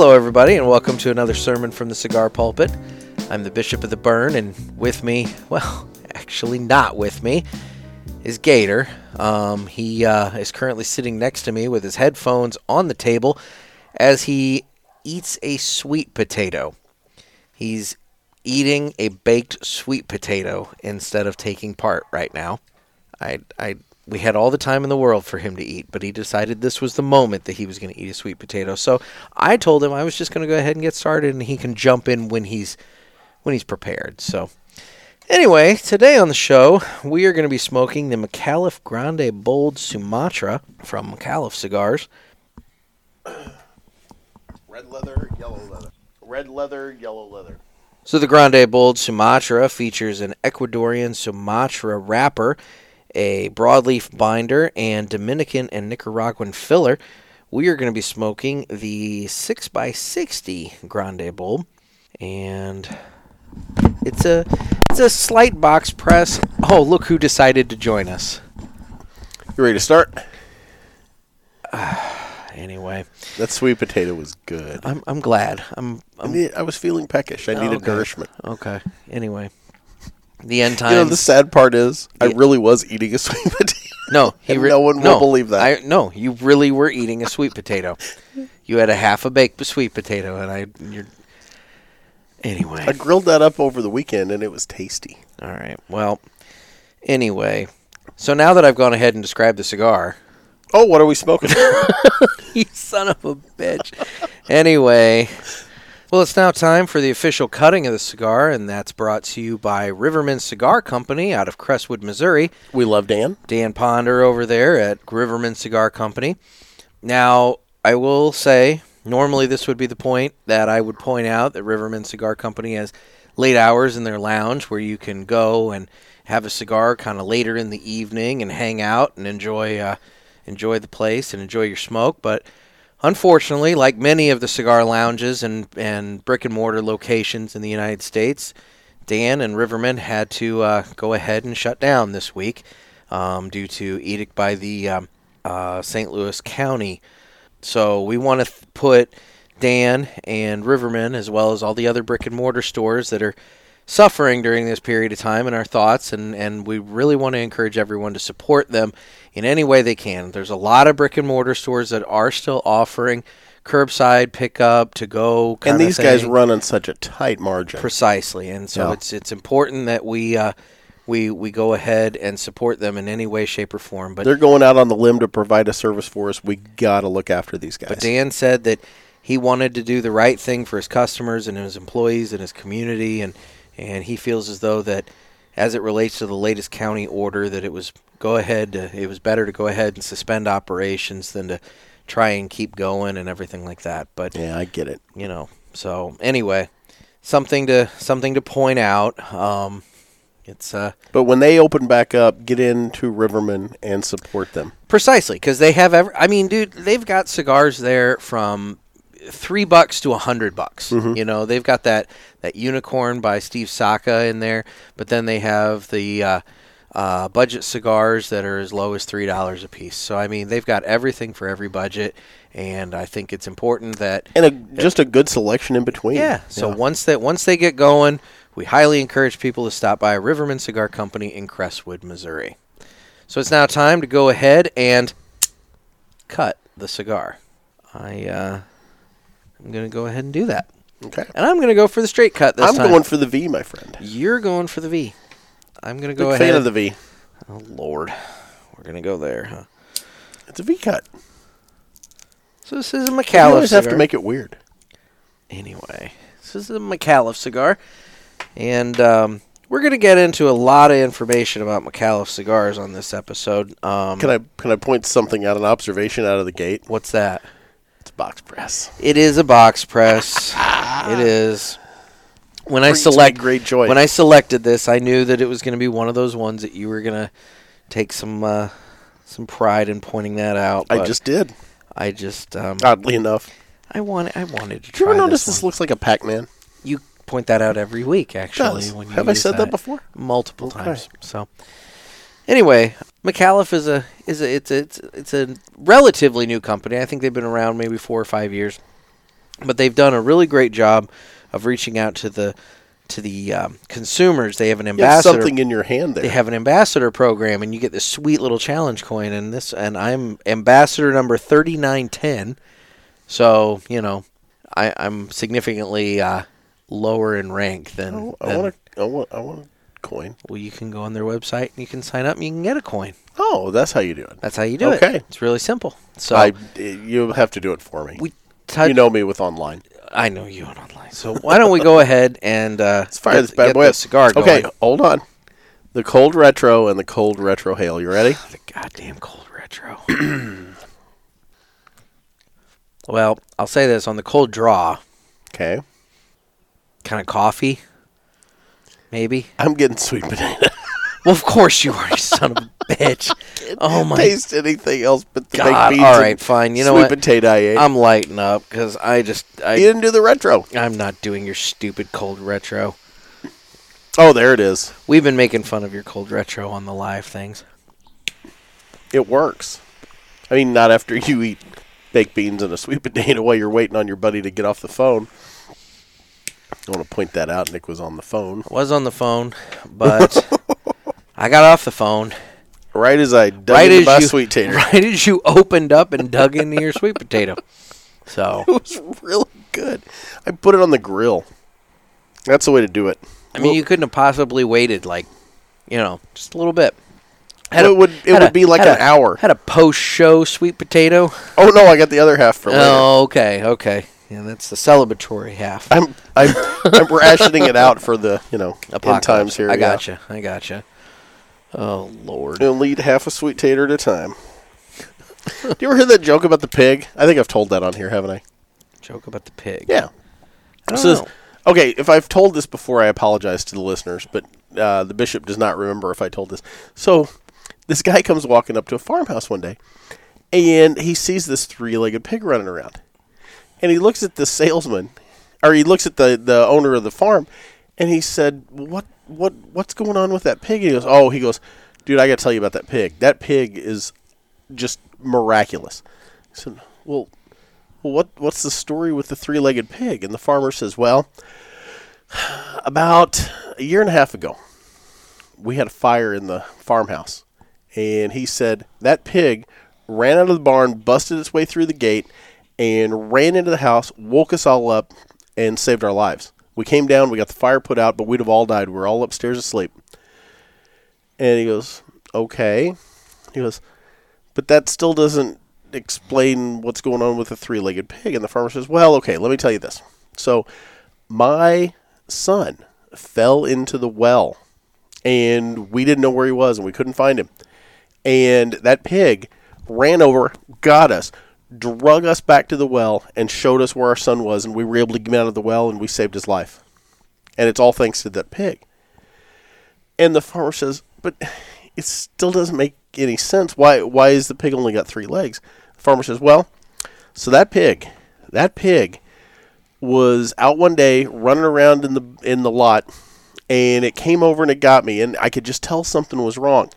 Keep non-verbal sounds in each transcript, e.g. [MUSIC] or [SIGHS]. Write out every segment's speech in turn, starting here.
Hello, everybody, and welcome to another sermon from the cigar pulpit. I'm the Bishop of the Burn, and with me, well, [LAUGHS] actually not with me, is Gator. Um, he uh, is currently sitting next to me with his headphones on the table as he eats a sweet potato. He's eating a baked sweet potato instead of taking part right now. I, I, we had all the time in the world for him to eat, but he decided this was the moment that he was going to eat a sweet potato. So I told him I was just going to go ahead and get started, and he can jump in when he's when he's prepared. So anyway, today on the show we are going to be smoking the Micallef Grande Bold Sumatra from Micallef Cigars. [COUGHS] Red leather, yellow leather. Red leather, yellow leather. So the Grande Bold Sumatra features an Ecuadorian Sumatra wrapper, a broadleaf binder, and Dominican and Nicaraguan filler. We are going to be smoking the 6x60 Grande Bold, and it's a it's a slight box press. Oh, look who decided to join us. You ready to start? [SIGHS] Anyway, That sweet potato was good. I'm I'm glad. I'm I, I'm I was feeling peckish. I needed okay. nourishment. okay. Anyway, the end You know, times. the sad part is, I Yeah. really was eating a [LAUGHS] sweet potato. No, he And no one will believe that. I no, you really were eating a sweet potato. You had a half a baked sweet potato, and I. You're, anyway, I grilled that up over the weekend, and it was tasty. all right. Well, anyway, so now that I've gone ahead and described the cigar, Oh, what are we smoking? [LAUGHS] you son of a bitch. anyway, well, it's now time for the official cutting of the cigar, and that's brought to you by Riverman Cigar Company out of Crestwood, Missouri. we love Dan. Dan Ponder over there at Riverman Cigar Company. Now, I will say, normally this would be the point that I would point out that Riverman Cigar Company has late hours in their lounge where you can go and have a cigar kind of later in the evening and hang out and enjoy uh, enjoy the place and enjoy your smoke. But unfortunately, like many of the cigar lounges and, and brick and mortar locations in the United States, Dan and Riverman had to uh, go ahead and shut down this week um, due to edict by the um, uh, St. Louis County. So we want to th- put Dan and Riverman, as well as all the other brick and mortar stores that are suffering during this period of time, in our thoughts, and, and we really want to encourage everyone to support them in any way they can. There's a lot of brick and mortar stores that are still offering curbside pickup to go. And these guys run on such a tight margin. Precisely, and so Yeah. it's it's important that we uh, we we go ahead and support them in any way, shape, or form. But They're going out on the limb to provide a service for us. We got to look after these guys. but Dan said that he wanted to do the right thing for his customers and his employees and his community, and and he feels as though that as it relates to the latest county order, that it was go ahead. To, it was better to go ahead and suspend operations than to try and keep going and everything like that. But yeah, I get it. you know. So anyway, something to something to point out. Um, it's uh, But when they open back up, get into Riverman and support them. precisely because they have ever. I mean, dude, they've got cigars there from three bucks to a hundred bucks. You know, they've got that that unicorn by Steve Saka in there, but then they have the. Uh, uh, budget cigars that are as low as three dollars a piece. So I mean, they've got everything for every budget, and I think it's important that And a, just a good selection in between. Yeah. So once that once they get going, we highly encourage people to stop by Riverman Cigar Company in Crestwood, Missouri. So it's now time to go ahead and cut the cigar. I uh, I'm gonna go ahead and do that, Okay. and I'm gonna go for the straight cut this time. I'm time. going for the V, my friend. You're going for the V. I'm gonna go Big ahead. fan of the V. oh Lord, we're gonna go there, huh? It's a V cut. So this is a You Micallef always have to make it weird. anyway, this is a Micallef cigar, and um, we're gonna get into a lot of information about Micallef cigars on this episode. Um, Can I can I point something out, an observation out of the gate? What's that? It's box press. It is a box press. it [LAUGHS] is. When I Brings select great joy. when I selected this, I knew that it was going to be one of those ones that you were going to take some uh, some pride in pointing that out. I just did. I just um, Oddly enough. I wanted I wanted to Did you ever notice this, this looks like a Pac-Man? You point that out every week, actually. When you Have I said that before? Multiple Okay. times. So, anyway, Micallef is a is a it's a, it's it's a relatively new company. I think they've been around maybe four or five years. but they've done a really great job of reaching out to the to the um, consumers. They have an ambassador. something in your hand there. They have an ambassador program, and you get this sweet little challenge coin. And this, and I'm ambassador number thirty nine ten. So you know, I, I'm significantly uh, lower in rank than. Oh, I want a, I want, I want coin. well, you can go on their website and you can sign up and you can get a coin. Oh, that's how you do it. That's how you do it. Okay. It's really simple. So I, you have to do it for me. we touch. you know me with online. I know you on online. So why don't we go ahead and uh, Let's fire get, this bad boy up. cigar going? Okay, hold on. The cold retro and the cold retrohale. You ready? [SIGHS] The goddamn cold retro. [CLEARS THROAT] well, I'll say this on the cold draw, Okay. kind of coffee, maybe. I'm getting sweet potato. [LAUGHS] Well, of course you are, you son of a [LAUGHS] bitch. Oh my Taste anything else but the god! baked beans All right, fine. You know sweet what? potato I ate. I'm lighting up because I just you didn't do the retro. I'm not doing your stupid cold retro. Oh, there it is. We've been making fun of your cold retro on the live things. It works. I mean, not after you eat baked beans and a sweet [LAUGHS] potato while you're waiting on your buddy to get off the phone. I want to point that out. Nick was on the phone. I Was on the phone, but [LAUGHS] I got off the phone Right as I dug right into as my you sweet [LAUGHS] tater. right as you opened up and dug into your sweet potato. So [LAUGHS] It was really good. I put it on the grill. That's the way to do it. I mean, you couldn't have possibly waited like, you know, just a little bit. Had Well, a- it would it would a- be like an a- hour. Had a post-show sweet potato. Oh no, I got the other half for later. Oh, okay, okay. Yeah, that's the celebratory half. I'm I'm I'm rationing it out for the you know end Apocalypse. times here. I yeah. gotcha. I gotcha. Oh Lord. You'll eat half a sweet tater at a time. [LAUGHS] Do you ever hear that joke about the pig? I think I've told that on here, haven't I? Joke about the pig. Yeah. I don't So- know. Okay, if I've told this before, I apologize to the listeners, but uh, the bishop does not remember if I told this. So, this guy comes walking up to a farmhouse one day, and he sees this three-legged pig running around, and he looks at the salesman, or he looks at the the owner of the farm, and he said, "What what what's going on with that pig?" He goes, "Oh, he goes, dude, I got to tell you about that pig. That pig is just miraculous." I said, "Well." well, what what's the story with the three-legged pig? And the farmer says, well, about a year and a half ago, we had a fire in the farmhouse, and he said that pig ran out of the barn, busted its way through the gate, and ran into the house, woke us all up, and saved our lives. We came down, we got the fire put out, but we'd have all died. We were all upstairs asleep. And he goes, okay. He goes, but that still doesn't explain what's going on with the three legged pig. And the farmer says, Well, okay, let me tell you this. So, my son fell into the well, and we didn't know where he was, and we couldn't find him. And that pig ran over, got us, drug us back to the well, and showed us where our son was, and we were able to get him out of the well, and we saved his life. And it's all thanks to that pig. And the farmer says, But it still doesn't make any sense. Why why is the pig only got three legs? The farmer says, Well, so that pig, that pig was out one day running around in the in the lot and it came over and it got me and I could just tell something was wrong.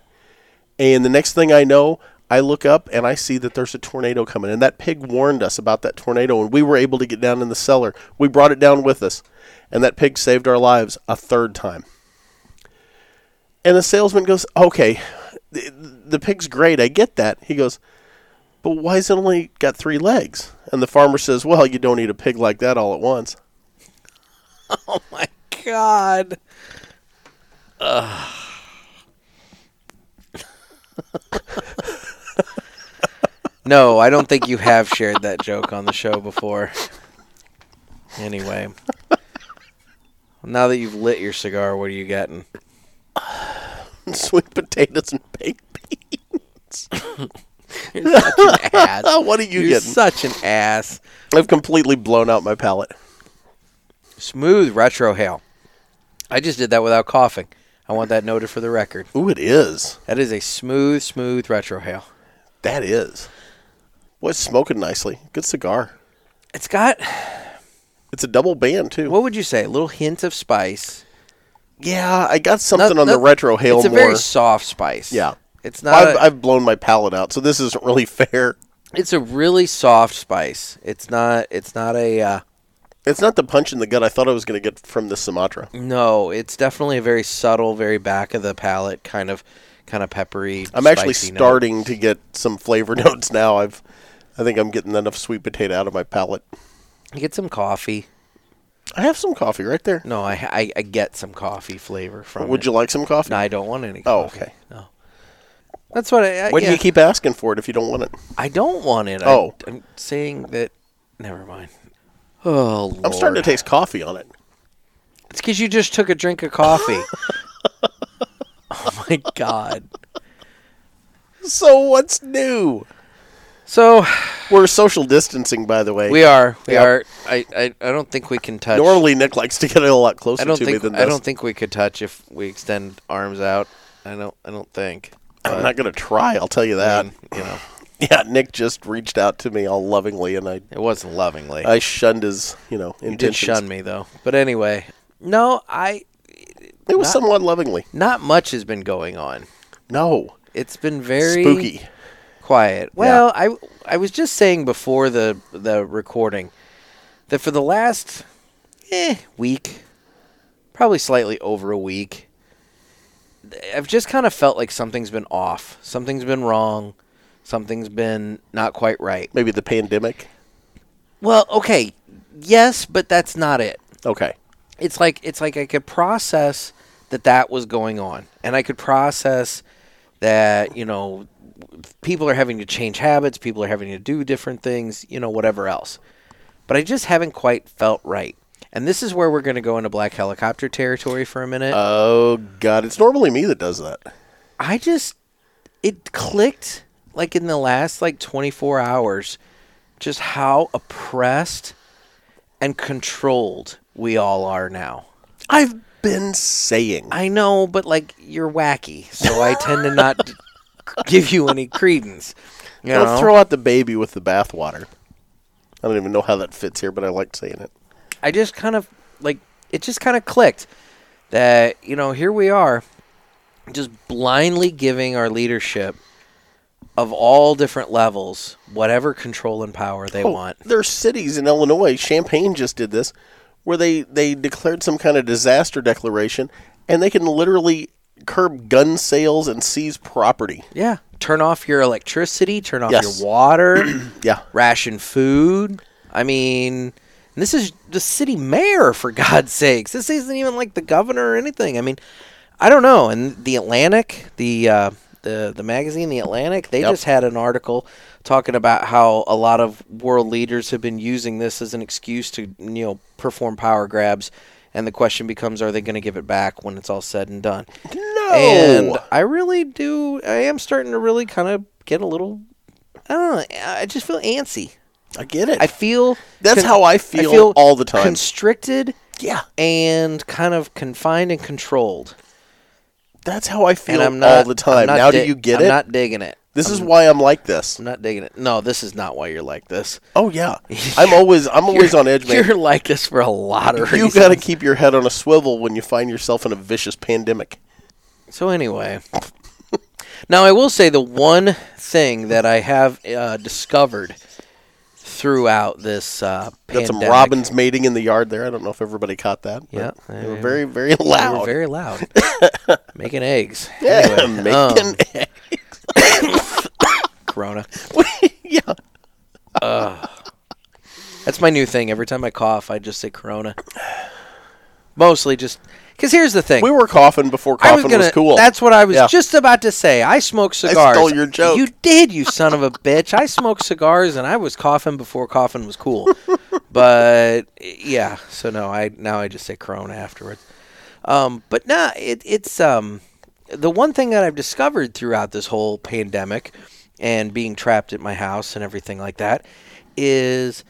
And the next thing I know, I look up and I see that there's a tornado coming. And that pig warned us about that tornado, and we were able to get down in the cellar. We brought it down with us, and that pig saved our lives a third time. And the salesman goes, Okay, the, the pig's great. I get that. He goes, But why has it only got three legs? And the farmer says, Well, you don't eat a pig like that all at once. [LAUGHS] Oh my God. [LAUGHS] [LAUGHS] no, I don't think you have shared that joke on the show before. Anyway. Now that you've lit your cigar, what are you getting? [LAUGHS] Sweet potatoes and baked beans. [LAUGHS] You're such an ass. [LAUGHS] what are you You're getting? such an ass. I've completely blown out my palate. Smooth retrohale. I just did that without coughing. I want that noted for the record. Ooh, it is. That is a smooth, smooth retrohale. That is. Boy, it's smoking nicely. Good cigar. It's got It's a double band too. what would you say? A little hint of spice. yeah, I got something No- on no- the retrohale It's a more. very soft spice. yeah, It's not. I've, a- I've blown my palate out, so this isn't really [LAUGHS] fair. it's a really soft spice. It's not. It's not a. Uh, It's not the punch in the gut I thought I was going to get from the Sumatra. No, it's definitely a very subtle, very back of the palate kind of kind of peppery. I'm actually starting to get some flavor [LAUGHS] notes now. I've, I think I'm getting enough sweet potato out of my palate. Get some coffee. I have some coffee right there. No, I, I, I get some coffee flavor from Would it. you like some coffee? No, I don't want any. Oh, coffee. okay. No. That's what I. I Why do you keep asking for it if you don't want it? I don't want it. Oh. I, I'm saying that. Never mind. Oh, Lord. I'm starting to taste coffee on it. It's because you just took a drink of coffee. [LAUGHS] oh my god. So what's new? So We're social distancing, by the way. we are. We Yep. are. I, I. I don't think we can touch. Normally, Nick likes to get a lot closer I don't to me think. than I don't think we could touch if we extend arms out. I don't. I don't think. I'm not going to try. I'll tell you I that. mean, you know, [SIGHS] Yeah, Nick just reached out to me all lovingly, and I it wasn't lovingly. I shunned his you know intentions. you did shun me though. But anyway, no. I. It was Not- somewhat lovingly. Not much has been going on. No, It's been very spooky. Quiet. Well, I I was just saying before the the recording that for the last eh, week, probably slightly over a week, I've just kind of felt like something's been off. Something's been wrong. Something's been not quite right. Maybe the pandemic. Well, okay, yes, but that's not it. Okay. it's like it's like I could process that that was going on, and I could process that you know people are having to change habits, people are having to do different things, you know, whatever else. But I just haven't quite felt right, and this is where we're going to go into black helicopter territory for a minute. Oh God, it's normally me that does that. I just it clicked like in the last like 24 hours just how oppressed and controlled we all are now. I've been saying. I know, but like you're wacky, so I tend to not [LAUGHS] [LAUGHS] give you any credence. You Don't know? throw out the baby with the bathwater. I don't even know how that fits here, but I like saying it. I just kind of like it just kind of clicked that you know here we are, just blindly giving our leadership of all different levels whatever control and power they Oh, want. There are cities in Illinois. Champaign just did this, where they they declared some kind of disaster declaration, and they can literally curb gun sales and seize property. Yeah, turn off your electricity, turn off Yes. your water. [CLEARS THROAT] Yeah. ration food. I mean, this is the city mayor for [LAUGHS] God's sakes. This isn't even like the governor or anything. I mean, I don't know. And the Atlantic, the uh, the the magazine, the Atlantic, they Yep. just had an article talking about how a lot of world leaders have been using this as an excuse to you know perform power grabs. And the question becomes, are they going to give it back when it's all said and done? No. And I really do. I am starting to really kind of get a little. I don't know. I just feel antsy. I get it. I feel That's how I feel all the time. Constricted yeah. and kind of confined and controlled. That's how I feel I'm not all the time. I'm Now di- do you get it? I'm not digging it. this is why I'm like this. I'm not digging it. No, this is not why you're like this. Oh yeah. [LAUGHS] I'm always I'm always on edge, man. You're like this for a lot of reasons. You reasons. got to keep your head on a swivel when you find yourself in a vicious pandemic. So anyway, now I will say the one thing that I have uh, discovered throughout this uh, Got some pandemic- robins mating in the yard there. I don't know if everybody caught that. but Yeah, They were very, very They loud. were very loud, [LAUGHS] making eggs. yeah, Anyway, um, making [COUGHS] Corona. [LAUGHS] yeah. That's my new thing. Every time I cough, I just say Corona. Mostly just because here's the thing. We were coughing before I coughing was gonna. cool. That's what I was Yeah. just about to say. I smoke cigars. stole your joke. You did, you son of a bitch. I smoked cigars and I was coughing before coughing was cool. [LAUGHS] but yeah, so no, I now I just say Corona afterwards. Um, but nah, it, it's um, the one thing that I've discovered throughout this whole pandemic and being trapped at my house and everything like that is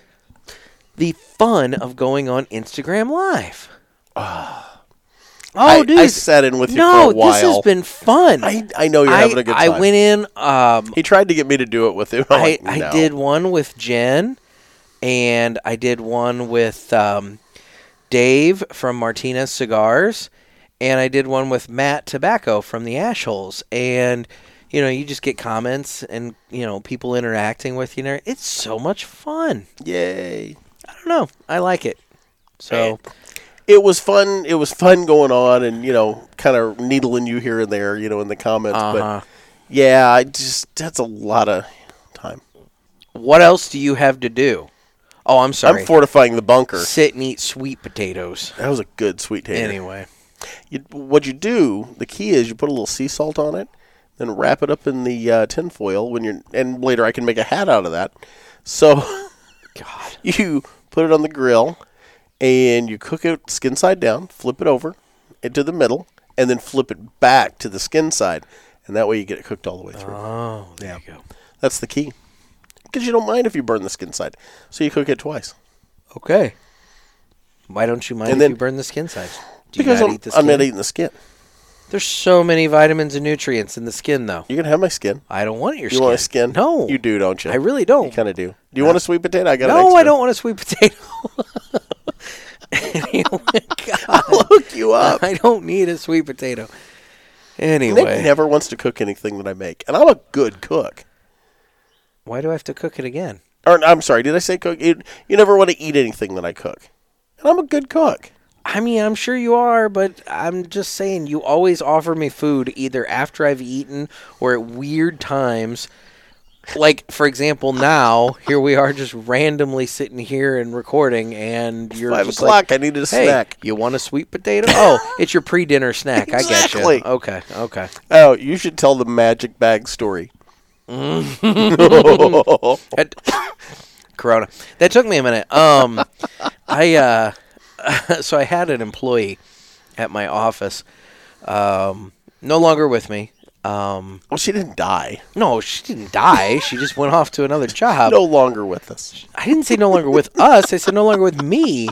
the fun of going on Instagram Live. Oh, I, dude! I sat in with you no, for a while. this has been fun. I, I know you're I, having a good time. I went in. Um, He tried to get me to do it with him. [LAUGHS] I'm I like, I did one with Jen, and I did one with um, Dave from Martinez Cigars, and I did one with Matt Tobacco from the Ashholes, and you know you just get comments and you know people interacting with you. It's so much fun. Yay. I don't know. I like it. So it was fun. It was fun going on, and you know, kind of needling you here and there, you know, in the comments. Uh-huh. But yeah, I just that's a lot of time. what else do you have to do? Oh, I'm sorry. I'm fortifying the bunker. Sit and eat sweet potatoes. That was a good sweet tater. Anyway, You, what you do, the key is you put a little sea salt on it, then wrap it up in the uh, tin foil. When you're, and later I can make a hat out of that. So [LAUGHS] God. you put it on the grill, and you cook it skin side down. Flip it over into the middle, and then flip it back to the skin side, and that way you get it cooked all the way through. Oh, there you go. That's the key. Because you don't mind if you burn the skin side, so you cook it twice. Okay. Why don't you mind And if then- you burn the skin sides? Do you Because I'm, eat the I'm not eating the skin. There's so many vitamins and nutrients in the skin, though. You can have my skin. I don't want your You skin. You want a skin? No, You do, don't you? I really don't. You kind of do. Do you want a sweet potato? I got an No. I don't want a sweet potato. [LAUGHS] Anyway, God, I'll hook you up. I don't need a sweet potato. Nick Anyway, never wants to cook anything that I make, and I'm a good cook. why do I have to cook it again? Or I'm sorry, did I say cook? You, you never want to eat anything that I cook, and I'm a good cook. I mean, I'm sure you are, but I'm just saying you always offer me food either after I've eaten or at weird times. Like, for example, now here we are just randomly sitting here and recording, and you're Five just o'clock. like, I needed a "Hey, snack. you want a sweet potato? Oh, [LAUGHS] it's your pre-dinner snack. I Exactly. get you. Okay, okay. Oh, you should tell the magic bag story. [LAUGHS] That- [COUGHS] Corona. That took me a minute. Um, I uh, [LAUGHS] so I had an employee at my office, um, no longer with me. Um, well, she didn't die. no, she didn't die. She just went off to another job. No longer with us. I didn't say no longer with us. I said no longer with me.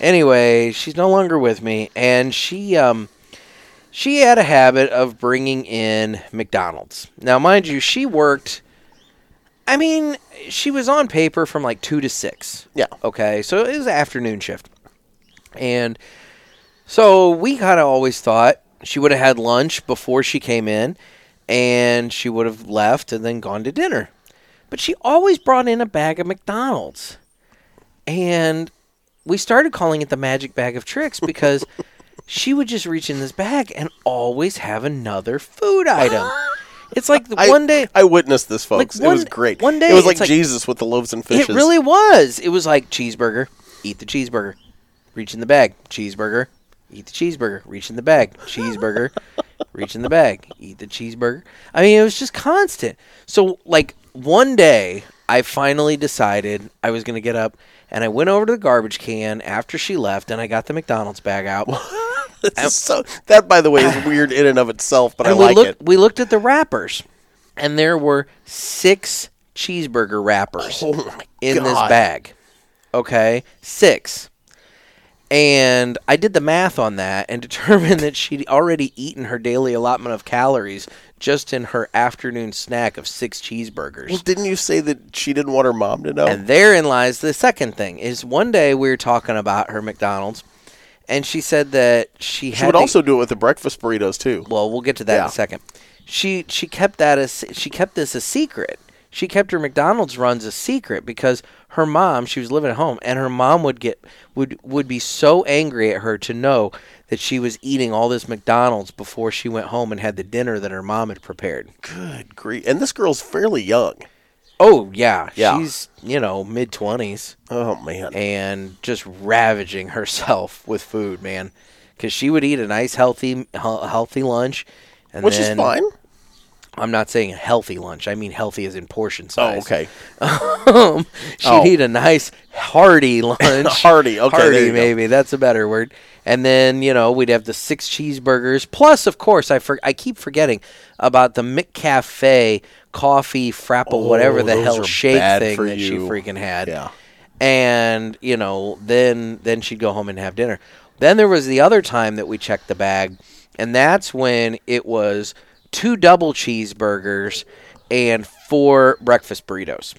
Anyway, she's no longer with me, and she um, she had a habit of bringing in McDonald's. Now, mind you, she worked. I mean, she was on paper from like two to six. Yeah. Okay, so it was afternoon shift, and so we kind of always thought she would have had lunch before she came in, and she would have left and then gone to dinner. But she always brought in a bag of McDonald's, and we started calling it the magic bag of tricks because [LAUGHS] she would just reach in this bag and always have another food item. It's like the I, one day I witnessed this, folks. Like it was great. one day it was like, like- Jesus with the loaves and fishes. It really was. It was like cheeseburger, eat the cheeseburger, reach in the bag, cheeseburger, eat the cheeseburger, reach in the bag, cheeseburger, reach in the bag, eat the cheeseburger. I mean, it was just constant. So, like, one day, I finally decided I was going to get up and I went over to the garbage can after she left and I got the McDonald's bag out. [LAUGHS] This is so that, by the way, is weird in and of itself, but [LAUGHS] I and we like looked, it. we looked at the wrappers and there were six cheeseburger wrappers. Oh in this bag. Okay, six. And I did the math on that and [LAUGHS] determined that she'd already eaten her daily allotment of calories just in her afternoon snack of six cheeseburgers. Well, didn't you say that she didn't want her mom to know? And therein lies the second thing: is one day we were talking about her McDonald's, and she said that she had she would to- also do it with the breakfast burritos too. well, we'll get to that in a second. She she kept that as she kept this a secret. She kept her McDonald's runs a secret because her mom, she was living at home, and her mom would get would would be so angry at her to know that she was eating all this McDonald's before she went home and had the dinner that her mom had prepared. Good grief! And this girl's fairly young. Oh yeah, Yeah. she's you know mid twenties Oh man. and just ravaging herself with food, man. Because she would eat a nice healthy healthy lunch, and Which then, is fine. I'm not saying a healthy lunch. I mean healthy as in portion size. Oh, okay. [LAUGHS] Um, she'd Oh. eat a nice hearty [LAUGHS] lunch. Hearty, okay, Hearty, you go. maybe that's a better word. And then you know we'd have the six cheeseburgers. Plus, of course, I for, I keep forgetting about the McCafe coffee frapple, whatever the Oh, hell shake thing that she freaking had Yeah. and you know then then she'd go home and have dinner then there was the other time that we checked the bag and that's when it was two double cheeseburgers and four breakfast burritos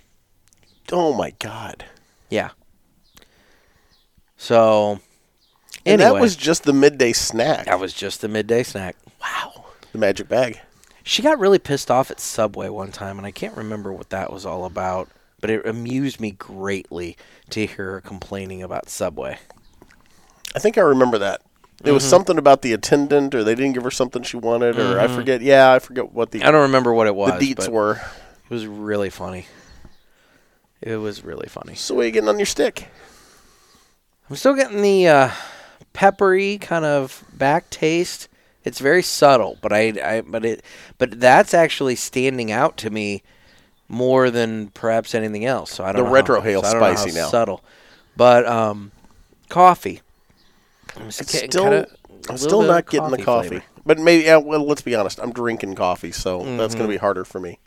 Oh my god. yeah so And anyway that was just the midday snack. that was just the midday snack wow. The magic bag. she got really pissed off at subway one time and i can't remember what that was all about but it amused me greatly to hear her complaining about subway I think I remember that. It was something about the attendant, or they didn't give her something she wanted, or I forget. Yeah, I forget what the I don't remember what it was. the deets but were. It was really funny. It was really funny. So what are you getting on your stick? I'm still getting the uh, peppery kind of back taste. It's very subtle, but I, I but it but that's actually standing out to me more than perhaps anything else. So I don't The know how- retrohale so I don't know how spicy now. Subtle, but um, coffee. I'm Still, kinda- I'm still not getting the coffee. flavor. But maybe, yeah, well, let's be honest. I'm drinking coffee, so that's Mm-hmm. going to be harder for me.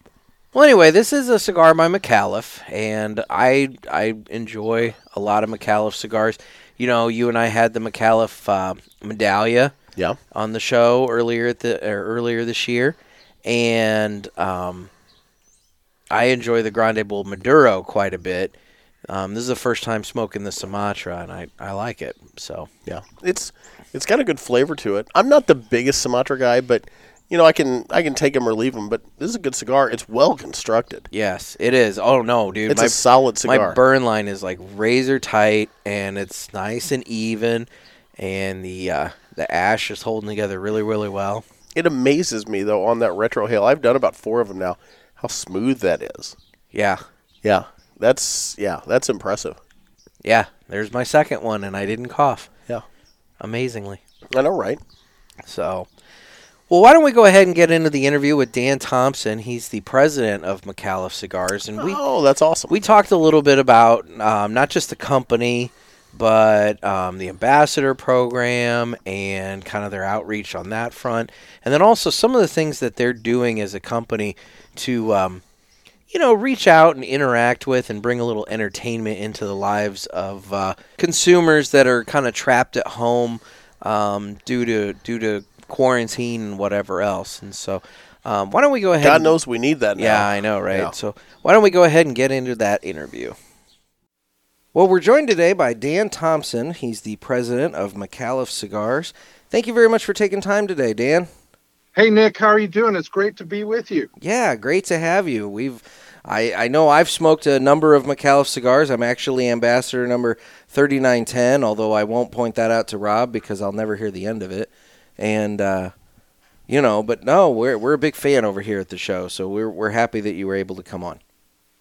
Well, anyway, this is a cigar by Micallef, and I I enjoy a lot of Micallef cigars. You know, you and I had the Micallef uh, Medallia Yeah. on the show earlier at the earlier this year, and um, I enjoy the Grande Bold Maduro quite a bit. Um, this is the first time smoking the Sumatra, and I, I like it. So Yeah, it's it's got a good flavor to it. I'm not the biggest Sumatra guy, but you know I can I can take them or leave them. But this is a good cigar. It's well constructed. yes, it is. Oh no, dude, It's my a solid cigar. my burn line is like razor tight, and it's nice and even, and the uh, the ash is holding together really really well. it amazes me though on that retrohale. I've done about four of them now. How smooth that is. Yeah, Yeah, that's yeah, that's impressive. yeah. There's my second one, and I didn't cough. Yeah, Amazingly. I know, right? So, well, why don't we go ahead and get into the interview with Dan Thompson? He's the president of Micallef Cigars, and we oh, that's awesome. we talked a little bit about um, not just the company, but um, the ambassador program and kind of their outreach on that front, and then also some of the things that they're doing as a company to. Um, you know, reach out and interact with and bring a little entertainment into the lives of uh, consumers that are kind of trapped at home um, due to due to quarantine and whatever else. And so, um, why don't we go ahead? God and- knows we need that now. yeah, I know, right? Yeah. So why don't we go ahead and get into that interview? Well, we're joined today by Dan Thompson. He's the president of Micallef Cigars. Thank you very much for taking time today, Dan. Hey Nick, how are you doing? It's great to be with you. Yeah, great to have you. We've I, I know I've smoked a number of Micallef cigars. I'm actually ambassador number 3910, although I won't point that out to Rob because I'll never hear the end of it. And uh, you know, but no, we're we're a big fan over here at the show, so we're we're happy that you were able to come on.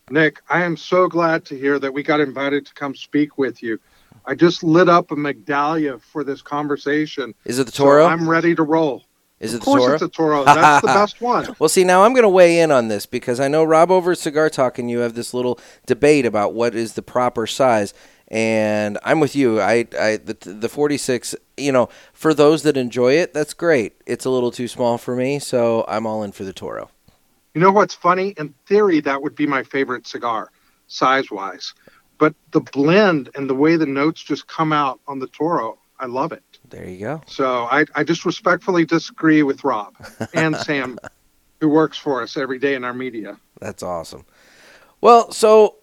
Nick, I am so glad to hear that we got invited to come speak with you. I just lit up a Magdalia for this conversation. Is it the so Toro? I'm ready to roll. Is it Of the course Toro? it's a Toro. That's the [LAUGHS] best one. Well, see, now I'm going to weigh in on this because I know Rob over at Cigar Talk and you have this little debate about what is the proper size, and I'm with you. I, I the, the 46, you know, for those that enjoy it, that's great. It's a little too small for me, so I'm all in for the Toro. You know what's funny? In theory, that would be my favorite cigar, size wise. But the blend and the way the notes just come out on the Toro, I love it. There you go. So I, I just respectfully disagree with Rob and [LAUGHS] Sam, who works for us every day in our media. That's awesome. Well, so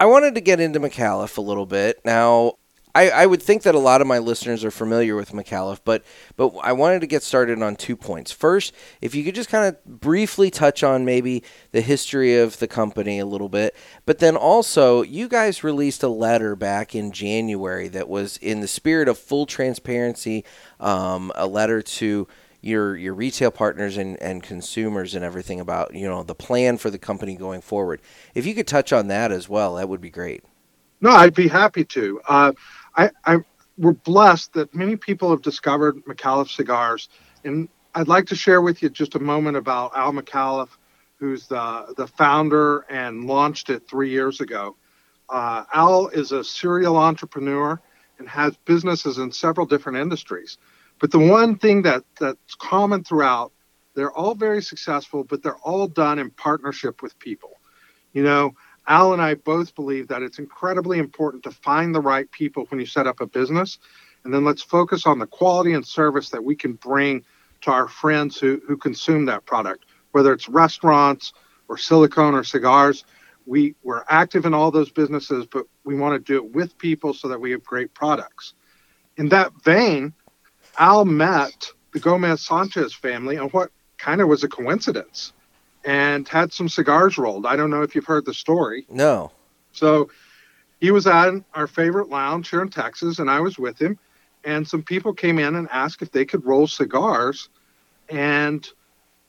I wanted to get into Micallef a little bit. Now, I, I would think that a lot of my listeners are familiar with Micallef, but but I wanted to get started on two points. First, if you could just kind of briefly touch on maybe the history of the company a little bit, but then also you guys released a letter back in January that was in the spirit of full transparency, um, a letter to your your retail partners and, and consumers and everything about you know the plan for the company going forward. If you could touch on that as well, that would be great. No, I'd be happy to. Uh, I, I we're blessed that many people have discovered Micallef cigars, and I'd like to share with you just a moment about Al Micallef, who's the the founder and launched it three years ago. Uh, Al is a serial entrepreneur and has businesses in several different industries. But the one thing that that's common throughout, they're all very successful, but they're all done in partnership with people. You know, Al and I both believe that it's incredibly important to find the right people when you set up a business. And then let's focus on the quality and service that we can bring to our friends who, who consume that product, whether it's restaurants or silicone or cigars. We, we're active in all those businesses, but we want to do it with people so that we have great products. In that vein, Al met the Gomez Sanchez family on what kind of was a coincidence and had some cigars rolled. I don't know if you've heard the story. No. So he was at our favorite lounge here in Texas, and I was with him. and some people came in and asked if they could roll cigars and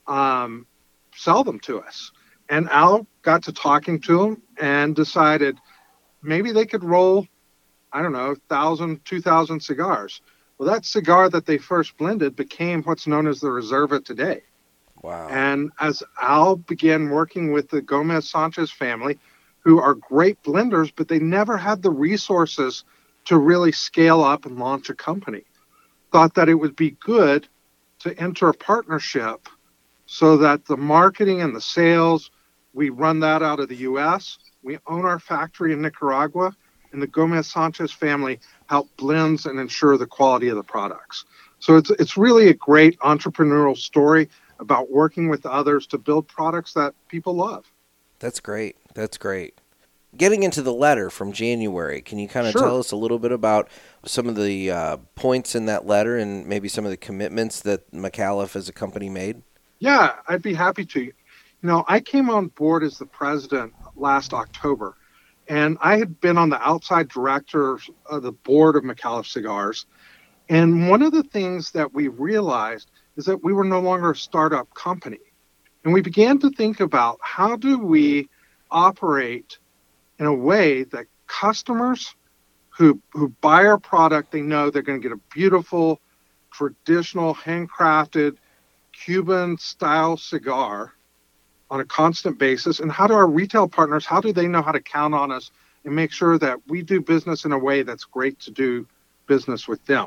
um, sell them to us. And Al got to talking to them and decided maybe they could roll, I don't know, 1,000, 2,000 cigars. Well, that cigar that they first blended became what's known as the Reserva today. Wow. And as Al began working with the Gomez Sanchez family, who are great blenders, but they never had the resources to really scale up and launch a company, thought that it would be good to enter a partnership so that the marketing and the sales, we run that out of the US. We own our factory in Nicaragua, and the Gomez Sanchez family help blends and ensure the quality of the products. So it's it's really a great entrepreneurial story about working with others to build products that people love. That's great. That's great. Getting into the letter from January, can you kind of Sure. tell us a little bit about some of the uh, points in that letter and maybe some of the commitments that Micallef as a company made? Yeah, I'd be happy to. You know, I came on board as the president last October, and I had been on the outside director of the board of Micallef Cigars. And one of the things that we realized is that we were no longer a startup company. And we began to think about how do we operate in a way that customers who who buy our product, they know they're going to get a beautiful, traditional, handcrafted Cuban style cigar on a constant basis? And how do our retail partners, how do they know how to count on us and make sure that we do business in a way that's great to do business with them?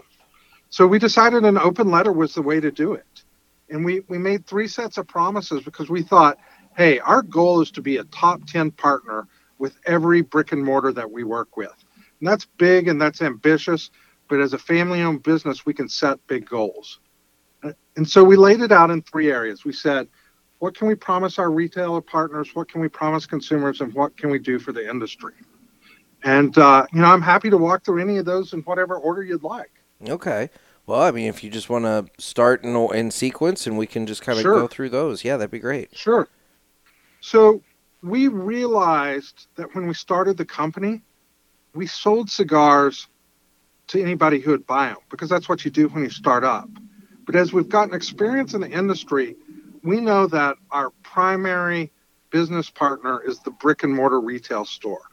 So we decided an open letter was the way to do it. And we, we made three sets of promises because we thought, hey, our goal is to be a top 10 partner with every brick and mortar that we work with. And that's big and that's ambitious, but as a family owned business, we can set big goals. And so we laid it out in three areas. We said, what can we promise our retailer partners? What can we promise consumers? And what can we do for the industry? And, uh, you know, I'm happy to walk through any of those in whatever order you'd like. Okay. Well, I mean, if you just want to start in, in sequence and we can just kind of Sure. go through those, yeah, that'd be great. Sure. So we realized that when we started the company, we sold cigars to anybody who would buy them because that's what you do when you start up. But as we've gotten experience in the industry, we know that our primary business partner is the brick and mortar retail store.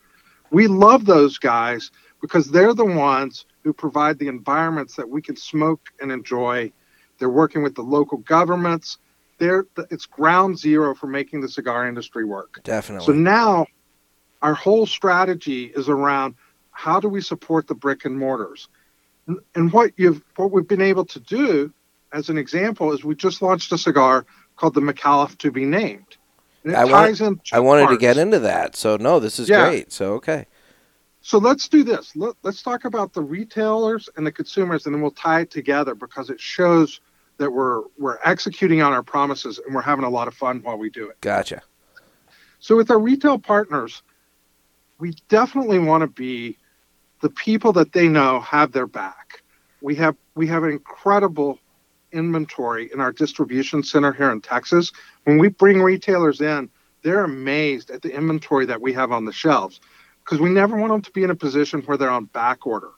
We love those guys because they're the ones who provide the environments that we can smoke and enjoy. They're working with the local governments. They're, it's ground zero for making the cigar industry work. Definitely. So now our whole strategy is around how do we support the brick and mortars? And, and what you've what we've been able to do as an example is we just launched a cigar called the Micallef to be named. And it I want- ties in two I wanted to get into that. So, no, this is Yeah. great. So, okay. So let's do this. Let, let's talk about the retailers and the consumers, and then we'll tie it together because it shows that we're we're executing on our promises and we're having a lot of fun while we do it. Gotcha. So with our retail partners, we definitely want to be the people that they know have their back. We have we have an incredible inventory in our distribution center here in Texas. When we bring retailers in, they're amazed at the inventory that we have on the shelves because we never want them to be in a position where they're on back order.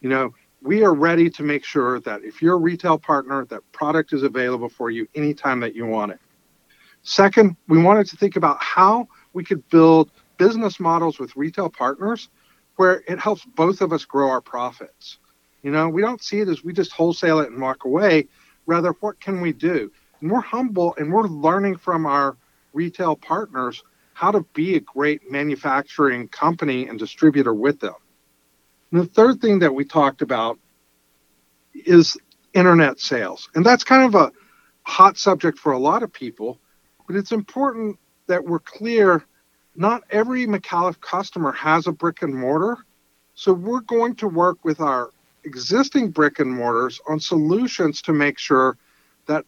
You know, we are ready to make sure that if you're a retail partner, that product is available for you anytime that you want it. Second, we wanted to think about how we could build business models with retail partners where it helps both of us grow our profits. You know, we don't see it as we just wholesale it and walk away. Rather, what can we do? And we're humble and we're learning from our retail partners how to be a great manufacturing company and distributor with them. And the third thing that we talked about is internet sales. And that's kind of a hot subject for a lot of people, but it's important that we're clear not every Micallef customer has a brick and mortar. So we're going to work with our existing brick and mortars on solutions to make sure that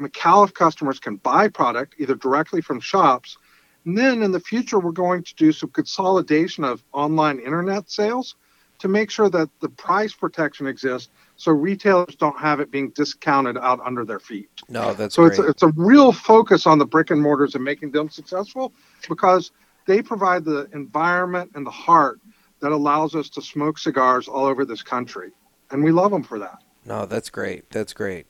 Micallef customers can buy product either directly from shops. And then in the future, we're going to do some consolidation of online internet sales to make sure that the price protection exists so retailers don't have it being discounted out under their feet. No, that's So great. it's a, it's a real focus on the brick and mortars and making them successful because they provide the environment and the heart that allows us to smoke cigars all over this country. and we love them for that. No, that's great. That's great.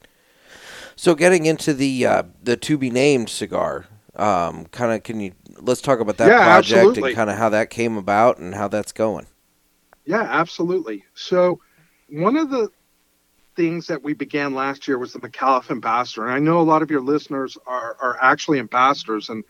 So getting into the uh, the to be named cigar, um, kind of can you let's talk about that Yeah, project absolutely. and kind of how that came about and how that's going. Yeah, absolutely. So, one of the things that we began last year was the Micallef Ambassador. And I know a lot of your listeners are, are actually ambassadors, and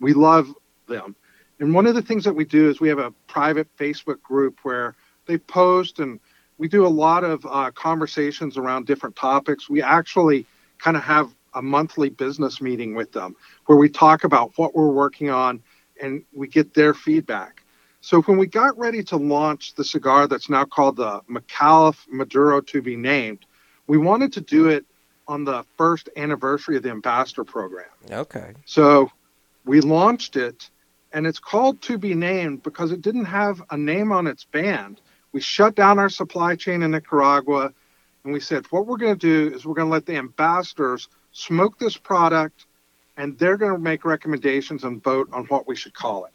we love them. And one of the things that we do is we have a private Facebook group where they post, and we do a lot of uh, conversations around different topics. We actually kind of have a monthly business meeting with them where we talk about what we're working on and we get their feedback. So when we got ready to launch the cigar that's now called the Micallef Maduro to be named, we wanted to do it on the first anniversary of the ambassador program. Okay. So we launched it and it's called to be named because it didn't have a name on its band. We shut down our supply chain in Nicaragua and we said what we're going to do is we're going to let the ambassadors smoke this product and they're going to make recommendations and vote on what we should call it.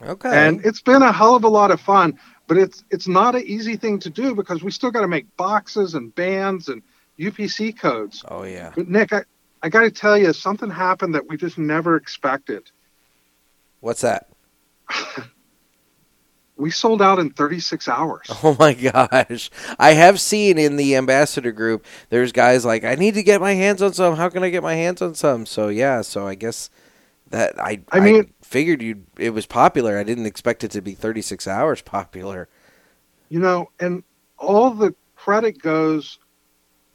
Okay. And it's been a hell of a lot of fun, but it's it's not an easy thing to do because we still got to make boxes and bands and UPC codes. oh yeah. But Nick, I, I got to tell you, something happened that we just never expected. What's that? [LAUGHS] We sold out in 36 hours. [LAUGHS] Oh my gosh. I have seen in the ambassador group there's guys like I need to get my hands on some. How can I get my hands on some? So yeah, so I guess that I I mean- figured you it was popular. I didn't expect it to be 36 hours popular. You know, and all the credit goes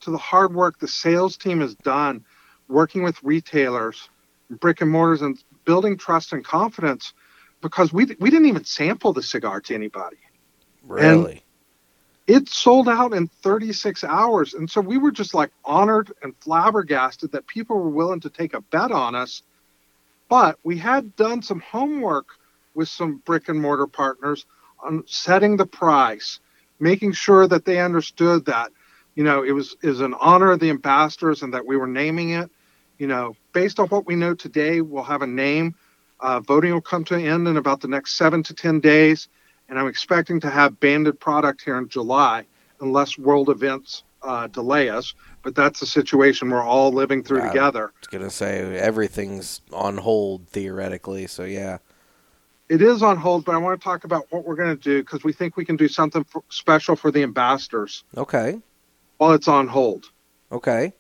to the hard work the sales team has done working with retailers, brick and mortars, and building trust and confidence because we, we didn't even sample the cigar to anybody. Really. it sold out in 36 hours. And so we were just like honored and flabbergasted that people were willing to take a bet on us. But we had done some homework with some brick and mortar partners on setting the price, making sure that they understood that, you know, it was is an honor of the ambassadors and that we were naming it. You know, based on what we know today, we'll have a name. Uh, voting will come to an end in about the next seven to 10 days and I'm expecting to have banded product here in July, unless world events uh, delay us. But that's the situation we're all living through it. together. I was going to say everything's on hold theoretically. So yeah. It is on hold, but I want to talk about what we're going to do because we think we can do something for, special for the ambassadors Okay. while it's on hold. Okay.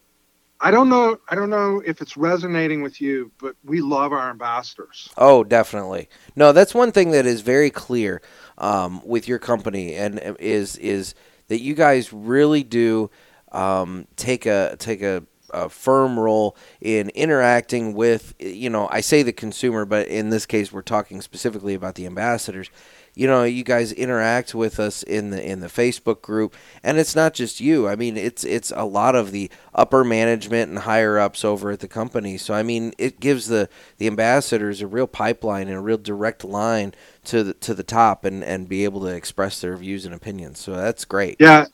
I don't know. I don't know if it's resonating with you, but we love our ambassadors. Oh, definitely. No, that's one thing that is very clear um, with your company, and uh, is is that you guys really do um, take a take a, a firm role in interacting with. You know, I say the consumer, but in this case, we're talking specifically about the ambassadors. You know, you guys interact with us in the in the Facebook group, and it's not just you. I mean, it's it's a lot of the upper management and higher ups over at the company. So I mean, it gives the the ambassadors a real pipeline and a real direct line to the, to the top, and and be able to express their views and opinions. So that's great. Yeah,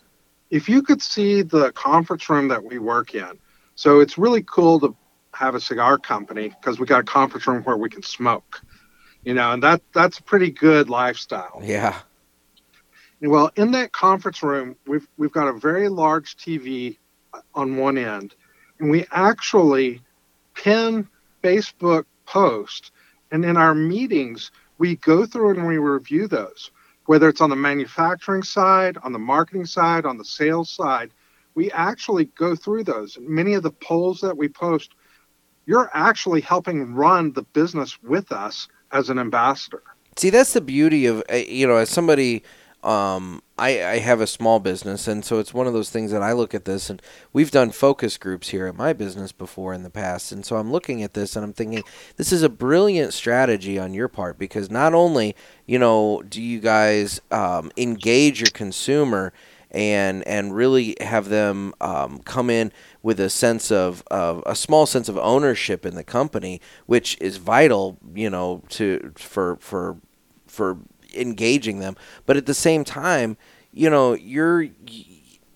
if you could see the conference room that we work in, so it's really cool to have a cigar company because we got a conference room where we can smoke, you know, and that that's a pretty good lifestyle. Yeah. Well, in that conference room, we've we've got a very large TV on one end, and we actually pin Facebook posts, and in our meetings we go through and we review those, whether it's on the manufacturing side, on the marketing side, on the sales side. We actually go through those. Many of the polls that we post, you're actually helping run the business with us as an ambassador. See, that's the beauty of uh, you know, as somebody, um, I, I have a small business, and so it's one of those things that I look at this, and we've done focus groups here at my business before in the past, and so I'm looking at this and I'm thinking this is a brilliant strategy on your part because not only you know do you guys um, engage your consumer and and really have them um, come in with a sense of, of a small sense of ownership in the company, which is vital, you know, to for for for engaging them. But at the same time, you know, you're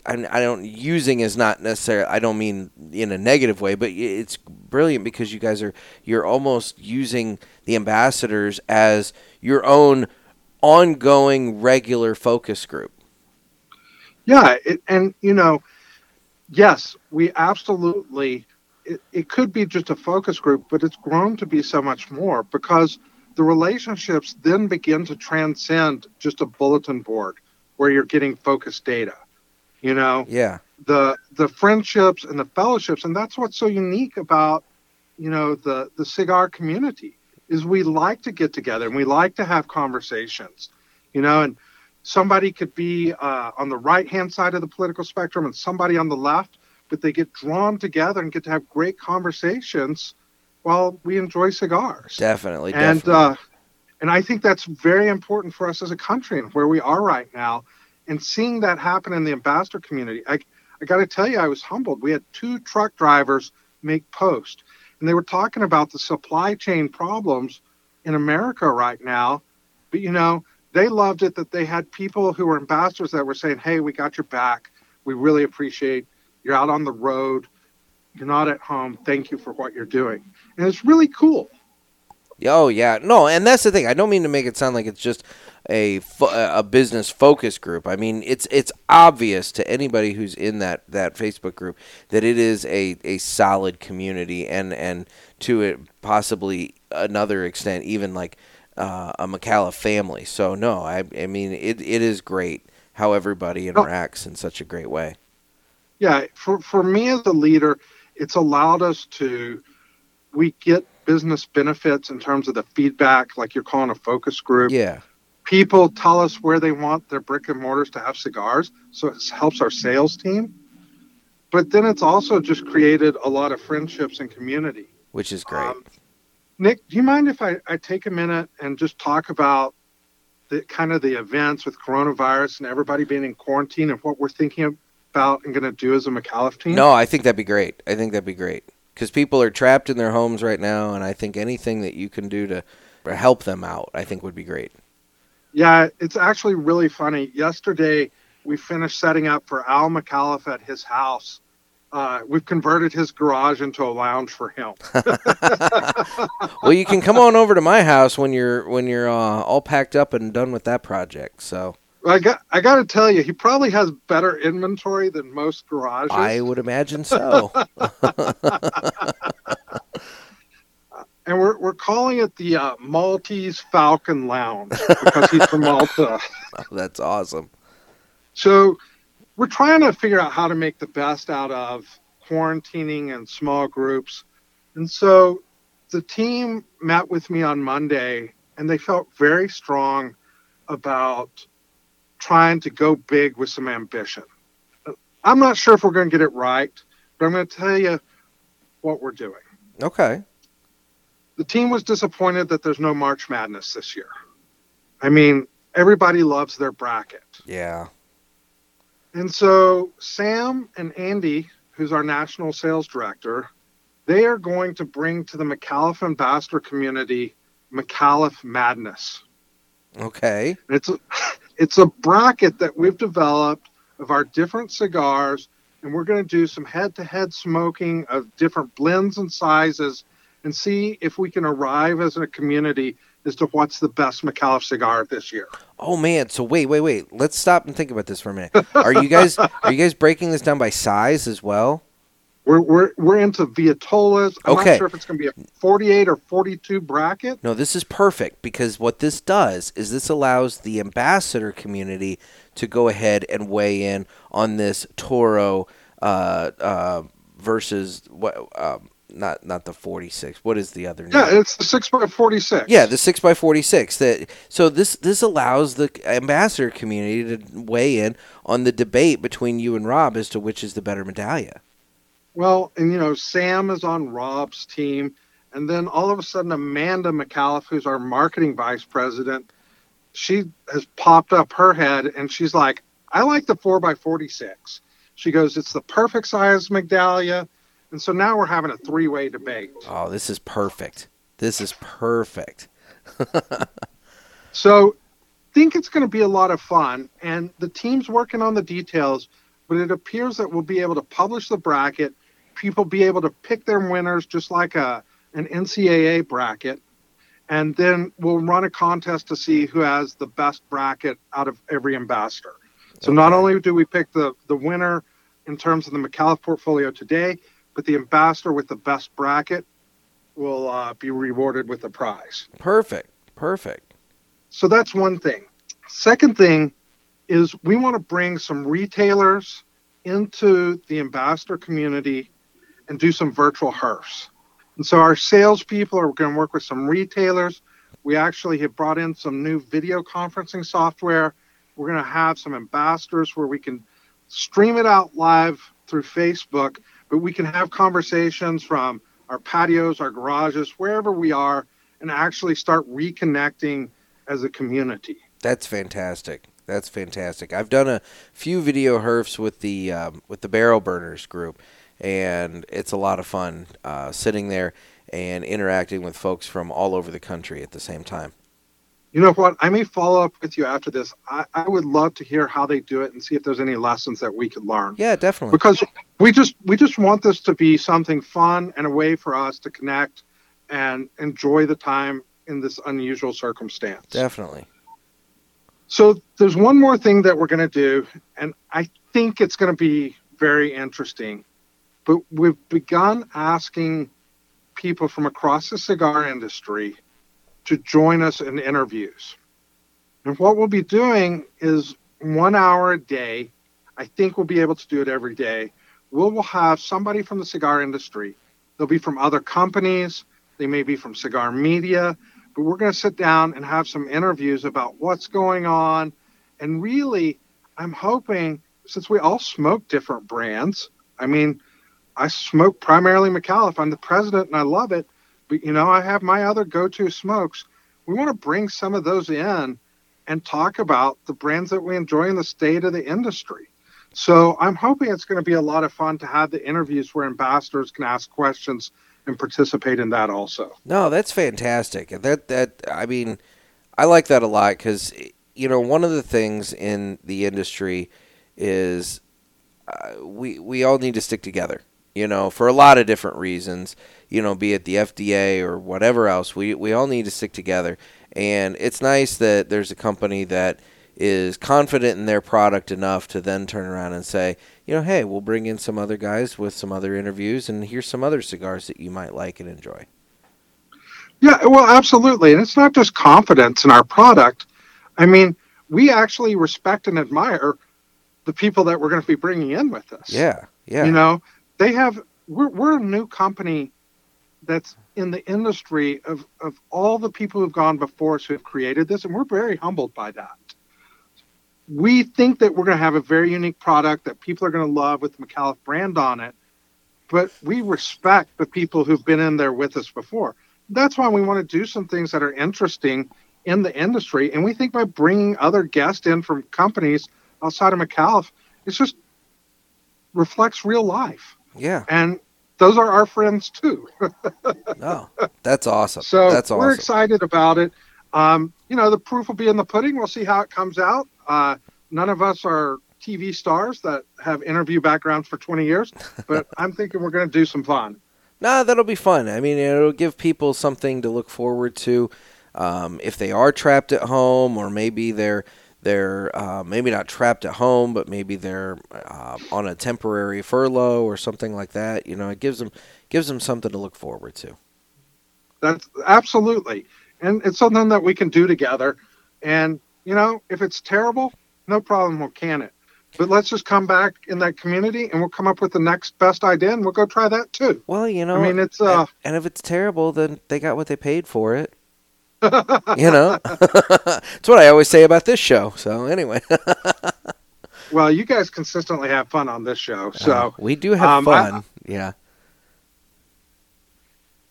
I, don't using is not necessarily I don't mean in a negative way, but it's brilliant because you guys are you're almost using the ambassadors as your own ongoing regular focus group. Yeah, it, and you know, yes, we absolutely. It, it could be just a focus group, but it's grown to be so much more because the relationships then begin to transcend just a bulletin board where you're getting focused data. You know, Yeah. the the friendships and the fellowships, and that's what's so unique about you know the the cigar community is we like to get together and we like to have conversations. You know, and somebody could be uh, on the right hand side of the political spectrum and somebody on the left, but they get drawn together and get to have great conversations while we enjoy cigars Definitely. and definitely. uh, and I think that's very important for us as a country and where we are right now, and seeing that happen in the ambassador community. I I got to tell you, I was humbled. We had two truck drivers make post, and they were talking about the supply chain problems in America right now. But you know, they loved it that they had people who were ambassadors that were saying, "Hey, we got your back. We really appreciate you're out on the road. You're not at home. Thank you for what you're doing." And it's really cool. Oh yeah, no, and that's the thing. I don't mean to make it sound like it's just a fo- a business focus group. I mean, it's it's obvious to anybody who's in that that Facebook group that it is a, a solid community, and and to it possibly another extent, even like uh, a Micallef family. So no, I I mean it it is great how everybody interacts in such a great way. yeah for for me as a leader it's allowed us to we get business benefits in terms of the feedback like you're calling a focus group Yeah, people tell us where they want their brick and mortars to have cigars so it helps our sales team but then it's also just created a lot of friendships and community which is great. Um, nick do you mind if I, I take a minute and just talk about the kind of the events with coronavirus and everybody being in quarantine and what we're thinking about and going to do as a Micallef team No, I think that'd be great. I think that'd be great because people are trapped in their homes right now, and I think anything that you can do to help them out, I think would be great. Yeah, it's actually really funny. Yesterday, we finished setting up for Al Micallef at his house. Uh, we've converted his garage into a lounge for him. [LAUGHS] [LAUGHS] well, you can come on over to my house when you're when you're uh, all packed up and done with that project. So I got I got to tell you, he probably has better inventory than most garages. I would imagine so. [LAUGHS] and we're we're calling it the uh, Maltese Falcon Lounge because he's from Malta. That's awesome. So we're trying to figure out how to make the best out of quarantining and small groups. And so the team met with me on Monday and they felt very strong about trying to go big with some ambition. I'm not sure if we're going to get it right, but I'm going to tell you what we're doing. Okay. The team was disappointed that there's no March Madness this year. I mean, everybody loves their bracket. Yeah. And so Sam and Andy, who's our national sales director, they are going to bring to the Micallef ambassador community Micallef Madness. Okay. And it's a, [LAUGHS] it's a bracket that we've developed of our different cigars, and we're going to do some head-to-head smoking of different blends and sizes, and see if we can arrive as a community as to what's the best Micallef cigar this year. Oh man. So wait, wait, wait. Let's stop and think about this for a minute. Are you guys are you guys breaking this down by size as well? We're we're we're into vitolas. I'm Okay. not sure if it's going to be a 48 or 42 bracket. No, this is perfect because what this does is this allows the ambassador community to go ahead and weigh in on this Toro uh, uh, versus what? Um, not not the forty six. What is the other? Yeah, name? it's the six by 46. Yeah, the six x forty six. That so this this allows the ambassador community to weigh in on the debate between you and Rob as to which is the better medallia. Well, and you know, Sam is on Rob's team, and then all of a sudden, Amanda Micallef, who's our marketing vice president, she has popped up her head, and she's like, "I like the four by 46." She goes, "It's the perfect size medallia," and so now we're having a three-way debate. Oh, this is perfect. This is perfect. So, think it's going to be a lot of fun, and the team's working on the details. But it appears that we'll be able to publish the bracket. People be able to pick their winners, just like a an NCAA bracket, and then we'll run a contest to see who has the best bracket out of every ambassador. So not only do we pick the the winner in terms of the Micallef portfolio today, but the ambassador with the best bracket will uh, be rewarded with a prize. Perfect. Perfect. So that's one thing. Second thing is we want to bring some retailers into the ambassador community and do some virtual HERFs. And so our salespeople are going to work with some retailers. We actually have brought in some new video conferencing software. We're going to have some ambassadors where we can stream it out live through Facebook, but we can have conversations from our patios, our garages, wherever we are, and actually start reconnecting as a community. That's fantastic. That's fantastic. I've done a few video herfs with the um, with the barrel burners group, and it's a lot of fun uh, sitting there and interacting with folks from all over the country at the same time. You know what? I may follow up with you after this. I, I would love to hear how they do it and see if there's any lessons that we could learn. Yeah, definitely. Because we just we just want this to be something fun and a way for us to connect and enjoy the time in this unusual circumstance. Definitely. So there's one more thing that we're going to do, and I think it's going to be very interesting. But we've begun asking people from across the cigar industry to join us in interviews. And what we'll be doing is one hour a day. I think we'll be able to do it every day. We'll, we'll have somebody from the cigar industry. They'll be from other companies. They may be from cigar media but we're going to sit down and have some interviews about what's going on. And really, I'm hoping since we all smoke different brands, I mean, I smoke primarily Micallef. I'm the president and I love it. But, you know, I have my other go to smokes. We want to bring some of those in and talk about the brands that we enjoy in the state of the industry. So I'm hoping it's going to be a lot of fun to have the interviews where ambassadors can ask questions and participate in that also. No, that's fantastic. That that I mean, I like that a lot because you know one of the things in the industry is uh, we we all need to stick together. You know, for a lot of different reasons. You know, be it the FDA or whatever else, we we all need to stick together. And it's nice that there's a company that is confident in their product enough to then turn around and say, you know, hey, we'll bring in some other guys with some other interviews, and here's some other cigars that you might like and enjoy. Yeah, well, absolutely. And it's not just confidence in our product. I mean, we actually respect and admire the people that we're going to be bringing in with us. Yeah, yeah. You know, they have, we're, we're a new company that's in the industry of, of all the people who've gone before us who have created this, and we're very humbled by that. We think that we're going to have a very unique product that people are going to love with the Micallef brand on it, but we respect the people who've been in there with us before that's why we want to do some things that are interesting in the industry. And we think by bringing other guests in from companies outside of Micallef, it just reflects real life. Yeah. And those are our friends too. no, [LAUGHS] that's awesome. So that's awesome. we're excited about it. Um, you know, the proof will be in the pudding. We'll see how it comes out. Uh, none of us are TV stars that have interview backgrounds for 20 years, [LAUGHS] but I'm thinking we're going to do some fun. Nah, that'll be fun. I mean, it'll give people something to look forward to. Um, if they are trapped at home, or maybe they're they're uh, maybe not trapped at home, but maybe they're uh, on a temporary furlough or something like that. You know, it gives them gives them something to look forward to. That's absolutely, and it's something that we can do together. And you know, if it's terrible, no problem, we'll can it. But let's just come back in that community and we'll come up with the next best idea and we'll go try that too. Well, you know, I mean, it's uh, and, and if it's terrible, then they got what they paid for it. You know, [LAUGHS] that's what I always say about this show. So anyway, [LAUGHS] well, you guys consistently have fun on this show, so uh, we do have um, I- fun. yeah,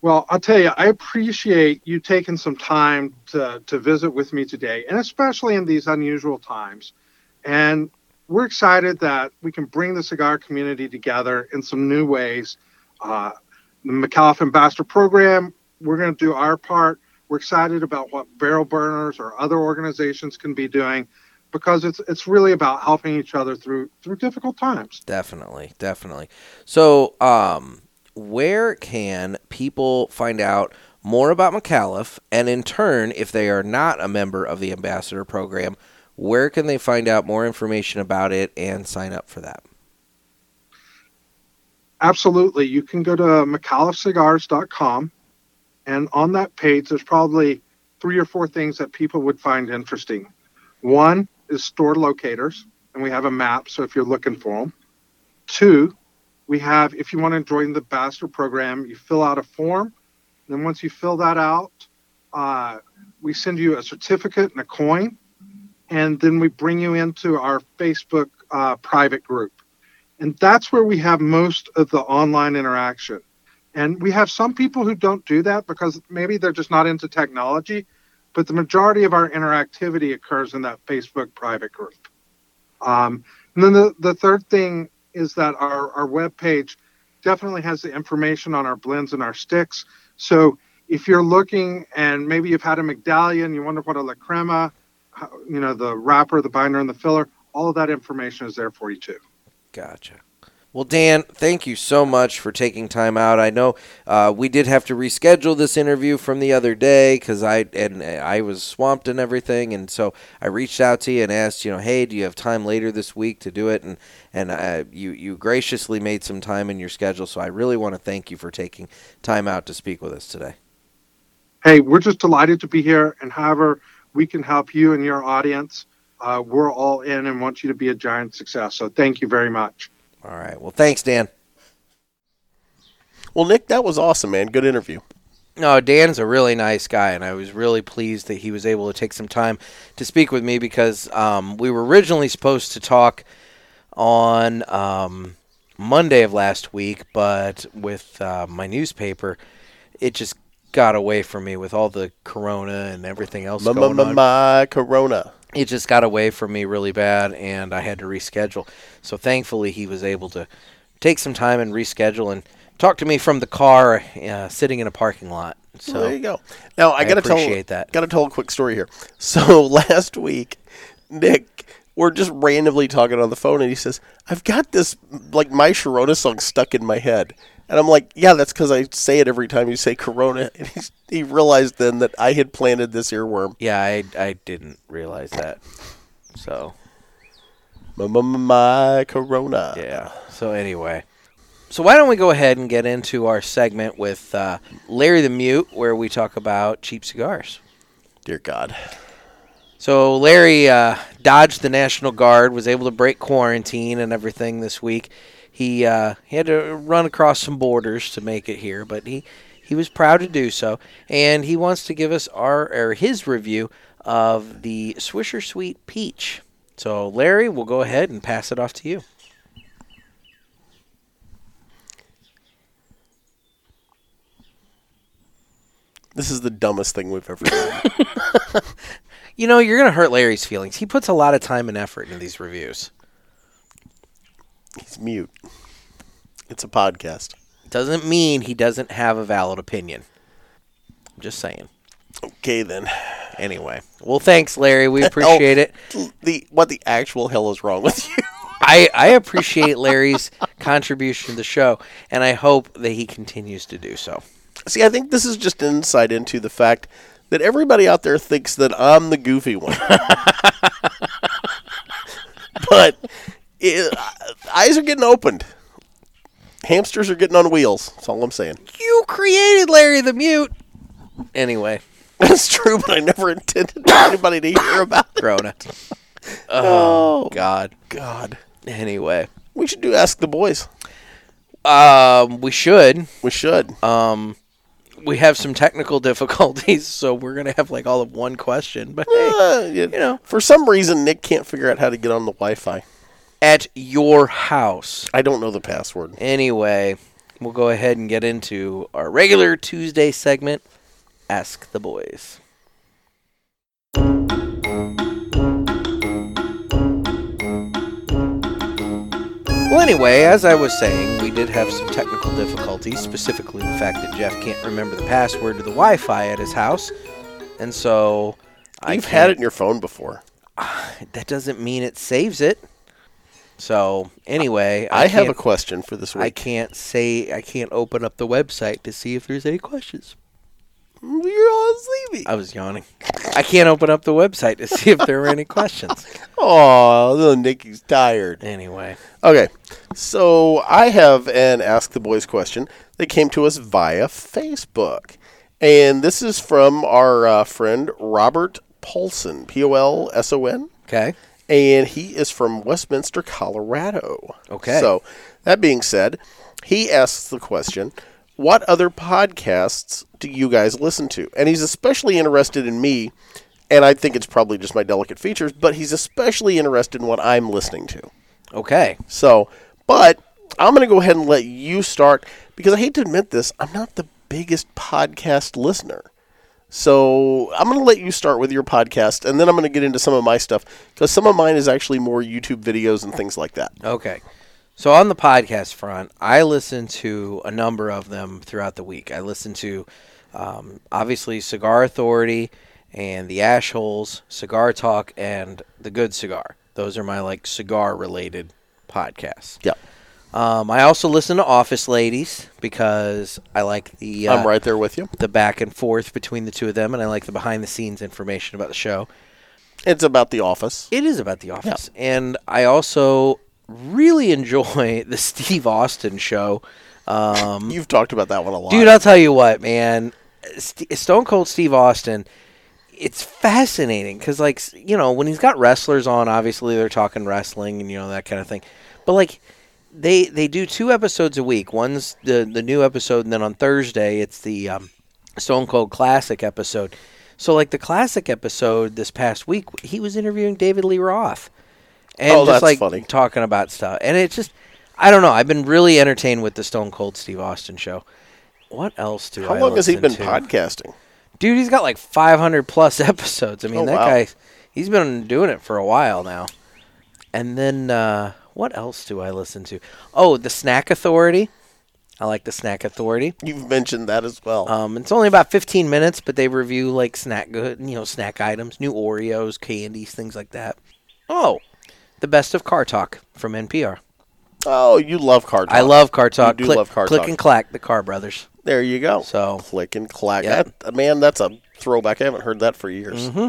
Well, I'll tell you, I appreciate you taking some time to, to visit with me today, and especially in these unusual times. And we're excited that we can bring the cigar community together in some new ways. Uh, the Micallef Ambassador Program, we're going to do our part. We're excited about what barrel burners or other organizations can be doing because it's it's really about helping each other through through difficult times. definitely, definitely. So, um, where can people find out more about Micallef, and in turn, if they are not a member of the ambassador program, where can they find out more information about it and sign up for that? Absolutely. You can go to micallefcigars.com, and on that page, there's probably three or four things that people would find interesting. One is store locators, and we have a map, so if you're looking for them. Two, we have, if you want to join the Ambassador program, you fill out a form. Then once you fill that out, uh, we send you a certificate and a coin, and then we bring you into our Facebook uh, private group. And that's where we have most of the online interaction. And we have some people who don't do that because maybe they're just not into technology, but the majority of our interactivity occurs in that Facebook private group. Um, and then the, the third thing is that our, our web page definitely has the information on our blends and our sticks. So if you're looking and maybe you've had a medallion, you wonder what a La Crema, you know, the wrapper, the binder, and the filler, all of that information is there for you too. Gotcha. Well, Dan, thank you so much for taking time out. I know uh, we did have to reschedule this interview from the other day because I and I was swamped and everything, and so I reached out to you and asked, you know, hey, do you have time later this week to do it? And and uh, you you graciously made some time in your schedule, so I really want to thank you for taking time out to speak with us today. Hey, we're just delighted to be here, and however we can help you and your audience, uh, we're all in and want you to be a giant success. So thank you very much. All right. Well, thanks, Dan. Well, Nick, that was awesome, man. Good interview. No, Dan's a really nice guy, and I was really pleased that he was able to take some time to speak with me because um, we were originally supposed to talk on um, Monday of last week, but with uh, my newspaper, it just got away from me with all the corona and everything else My, going my, on. my Corona. It just got away from me really bad and I had to reschedule. So thankfully he was able to take some time and reschedule and talk to me from the car uh, sitting in a parking lot. So there you go. Now I, I gotta appreciate tell that. Gotta tell a quick story here. [LAUGHS] So last week, Nick, we're just randomly talking on the phone, and he says, "I've got this like my Sharona song stuck in my head." And I'm like, yeah, that's because I say it every time you say Corona. [LAUGHS] And he's, he realized then that I had planted this earworm. yeah, I, I didn't realize that. So My, my, my Corona. yeah. So anyway. So why don't we go ahead and get into our segment with uh, Larry the Mute, where we talk about cheap cigars. Dear God. So Larry uh, dodged the National Guard, was able to break quarantine and everything this week. He uh, he had to run across some borders to make it here, but he he was proud to do so, and he wants to give us our or his review of the Swisher Sweet Peach. So Larry, we'll go ahead and pass it off to you. This is the dumbest thing we've ever done. [LAUGHS] You know, you're gonna hurt Larry's feelings. He puts a lot of time and effort into these reviews. He's mute. It's a podcast. Doesn't mean he doesn't have a valid opinion. I'm just saying. Okay, then. Anyway, well, thanks, Larry. We [LAUGHS] oh, appreciate it. The what the actual hell is wrong with you? [LAUGHS] I, I appreciate Larry's contribution to the show, and I hope that he continues to do so. See, I think this is just an insight into the fact that everybody out there thinks that I'm the goofy one. [LAUGHS] but it, eyes are getting opened. Hamsters are getting on wheels. That's all I'm saying. You created Larry the Mute. Anyway, That's true, but I never intended for anybody to hear about it. Grona. Oh, God. God. Anyway, We should do Ask the Boys. um, we should. We should. Um, we have some technical [LAUGHS] difficulties, so we're gonna have like all of one question. But hey, Uh, you know. For some reason, Nick can't figure out how to get on the Wi Fi. At your house. I don't know the password. Anyway, we'll go ahead and get into our regular Tuesday segment. Ask the boys. Well, anyway, as I was saying, we did have some technical difficulties, specifically the fact that Jeff can't remember the password to the Wi Fi at his house. And so. I You've had it in your phone before. [SIGHS] That doesn't mean it saves it. So, anyway. I, have a question for this week. I can't say I can't open up the website to see if there's any questions. You're all sleepy. I was yawning. I can't open up the website to see if there were any questions. [LAUGHS] Oh, little Nikki's tired. Anyway, Okay, so I have an Ask the Boys question that came to us via Facebook. And this is from our uh, friend Robert Polson, P O L S O N. okay. And he is from Westminster, Colorado. Okay. So, that being said, he asks the question What other podcasts do you guys listen to? And he's especially interested in me, and I think it's probably just my delicate features, but he's especially interested in what I'm listening to. Okay. So, but I'm going to go ahead and let you start because I hate to admit this, I'm not the biggest podcast listener. So, I'm going to let you start with your podcast and then I'm going to get into some of my stuff because some of mine is actually more YouTube videos and things like that. Okay. So on the podcast front, I listen to a number of them throughout the week. I listen to um, obviously Cigar Authority and the Ash Holes, Cigar Talk, and the Good Cigar. Those are my like cigar related podcasts. Yeah. Um, I also listen to Office Ladies because I like the uh, I'm right there with you. the back and forth between the two of them, and I like the behind the scenes information about the show. It's about The Office. It is about The Office, and I also really enjoy [LAUGHS] the Steve Austin show. Um, You've talked about that one a lot. dude, I'll tell you what, man, St- Stone Cold Steve Austin. It's fascinating because, like, you know, when he's got wrestlers on, obviously they're talking wrestling and you know that kind of thing. But like, they they do two episodes a week. One's the the new episode, and then on Thursday it's the um, Stone Cold Classic episode. So like the classic episode this past week, he was interviewing David Lee Roth, and Oh, just that's like funny. talking about stuff. And it's just, I don't know. I've been really entertained with the Stone Cold Steve Austin show. What else do How I long has he been to? podcasting? Dude, he's got like 500 plus [LAUGHS] episodes. I mean, Oh, that wow. guy, he's been doing it for a while now. And then, uh, what else do I listen to? Oh, the Snack Authority. I like the Snack Authority. You've mentioned that as well. Um, it's only about 15 minutes, but they review like snack good, you know, snack items, new Oreos, candies, things like that. Oh, the best of Car Talk from NPR. oh, you love car talk. I love Car Talk. do click, love Car click Talk. Click and clack, the Car Brothers. There you go. So- click and clack. Yep. That, man, that's a throwback. I haven't heard that for years. Mm-hmm.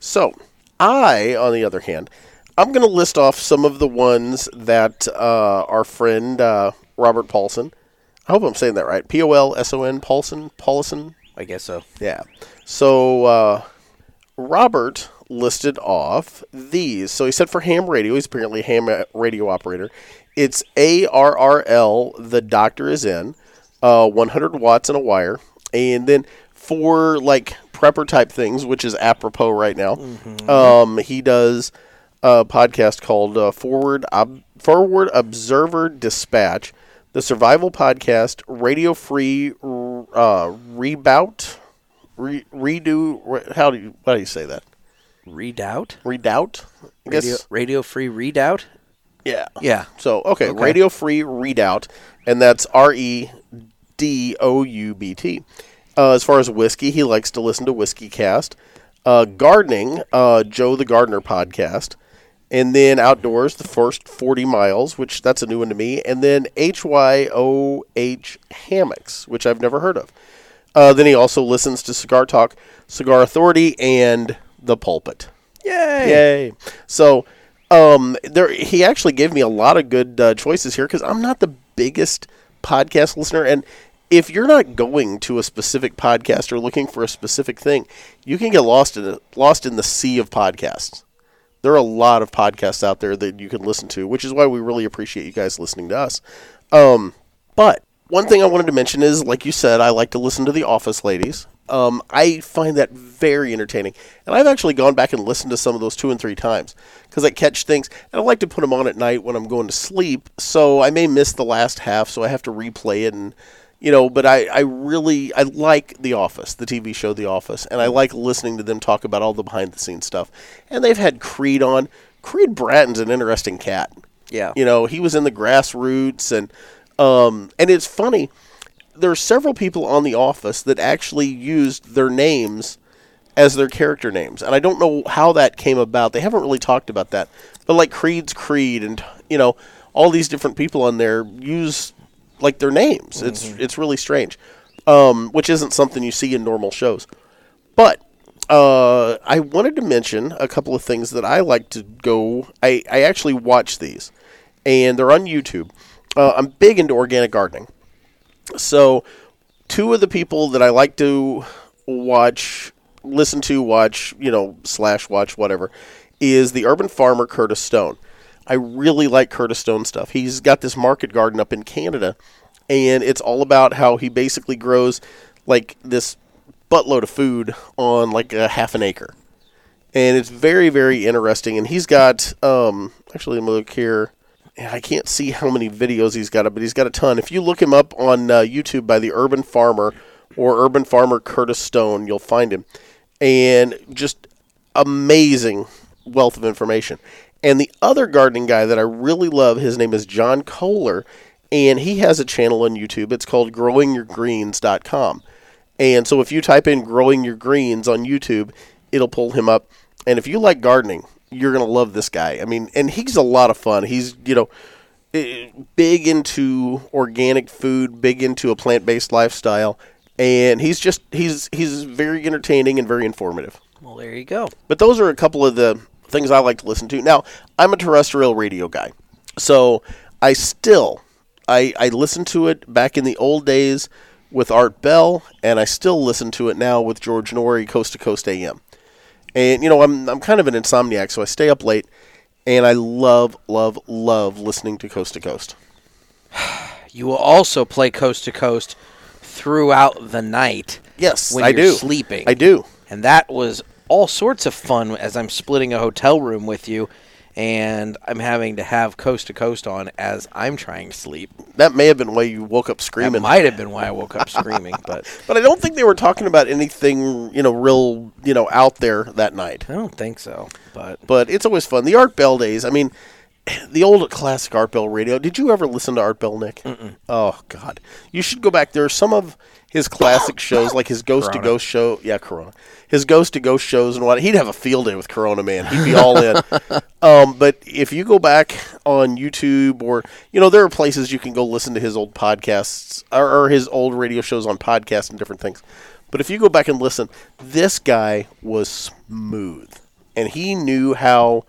So, I, on the other hand, I'm going to list off some of the ones that uh, our friend uh, Robert Paulson. I hope I'm saying that right. P O L S O N Paulson Paulson. I guess so. Yeah. So uh, Robert listed off these. So he said for ham radio, he's apparently a ham radio operator. It's ARRL. The doctor is in. Uh, 100 watts and a wire, and then for like prepper type things, which is apropos right now. Um, he does a podcast called uh, Forward Ob- Forward Observer Dispatch, the Survival Podcast, Radio Free uh, Rebout, Re- Redo. Re- how do you how do you say that? Redoubt? Redoubt. I guess. Radio, radio Free Redoubt? Yeah. Yeah. So okay, Okay. Radio Free Redoubt, and that's R E D O U B T. Uh, as far as whiskey, he likes to listen to Whiskey Cast. Uh, gardening, uh, Joe the Gardener podcast, and then outdoors, the first forty miles, which that's a new one to me, and then H Y O H hammocks, which I've never heard of. Uh, then he also listens to Cigar Talk, Cigar Authority, and The Pulpit. Yay! Yay! So, um, there he actually gave me a lot of good uh, choices here because I'm not the biggest podcast listener, and if you're not going to a specific podcast or looking for a specific thing, you can get lost in lost in the sea of podcasts. There are a lot of podcasts out there that you can listen to, which is why we really appreciate you guys listening to us. Um, but one thing I wanted to mention is, like you said, I like to listen to the Office Ladies. Um, I find that very entertaining, and I've actually gone back and listened to some of those two and three times because I catch things, and I like to put them on at night when I'm going to sleep. So I may miss the last half, so I have to replay it, and you know. But I, I really, I like The Office, the TV show The Office, and I like listening to them talk about all the behind the scenes stuff. And they've had Creed on. Creed Bratton's an interesting cat. Yeah. You know, he was in the grassroots and um and it's funny. There are several people on the office that actually used their names as their character names. And I don't know how that came about. They haven't really talked about that. But like Creed's Creed and you know, all these different people on there use like their names. It's it's really strange. um, which isn't something you see in normal shows. But uh, I wanted to mention a couple of things that I like to go. I, I actually watch these, and they're on YouTube. Uh, I'm big into organic gardening. So, two of the people that I like to watch, listen to, watch, you know, slash watch, whatever, is the urban farmer Curtis Stone. I really like Curtis Stone stuff. He's got this market garden up in Canada, and it's all about how he basically grows like this buttload of food on like a half an acre. And it's very, very interesting. And he's got, um, actually, let me look here. I can't see how many videos he's got, but he's got a ton. If you look him up on uh, YouTube by the Urban Farmer or Urban Farmer Curtis Stone, you'll find him. And just amazing wealth of information. And the other gardening guy that I really love, his name is John Kohler, and he has a channel on YouTube. It's called growingyourgreens.com. And so if you type in growing your greens on YouTube, it'll pull him up. And if you like gardening, you're going to love this guy. I mean, and he's a lot of fun. He's, you know, eh, big into organic food, big into a plant-based lifestyle, and he's just he's he's very entertaining and very informative. Well, there you go. But those are a couple of the things I like to listen to. Now, I'm a terrestrial radio guy. So, I still I I listened to it back in the old days with Art Bell, and I still listen to it now with George Noory, Coast to Coast AM. And you know, I'm I'm kind of an insomniac, so I stay up late, and I love love love listening to Coast to Coast. [SIGHS] You will also play coast to coast throughout the night Yes, when I you're do. sleeping. I do. And that was all sorts of fun as I'm splitting a hotel room with you and I'm having to have coast to coast on as I'm trying to sleep. That may have been why you woke up That screaming. might have been why I woke up screaming, [LAUGHS] but but I don't think they were talking about anything, you know, real, you know, out there that night. I don't think so. But But it's always fun. The Art Bell days. I mean, [SIGHS] the old classic Art Bell radio. Did you ever listen to Art Bell, Nick? Mm-mm. Oh God, you should go back. There are some of his classic [COUGHS] shows, like his Ghost to Ghost show. Yeah, Corona. His Ghost to Ghost shows and what. He'd have a field day with Corona, man. He'd be all in. [LAUGHS] um, but if you go back on YouTube or you know, there are places you can go listen to his old podcasts or, or his old radio shows on podcasts and different things. But if you go back and listen, this guy was smooth, and he knew how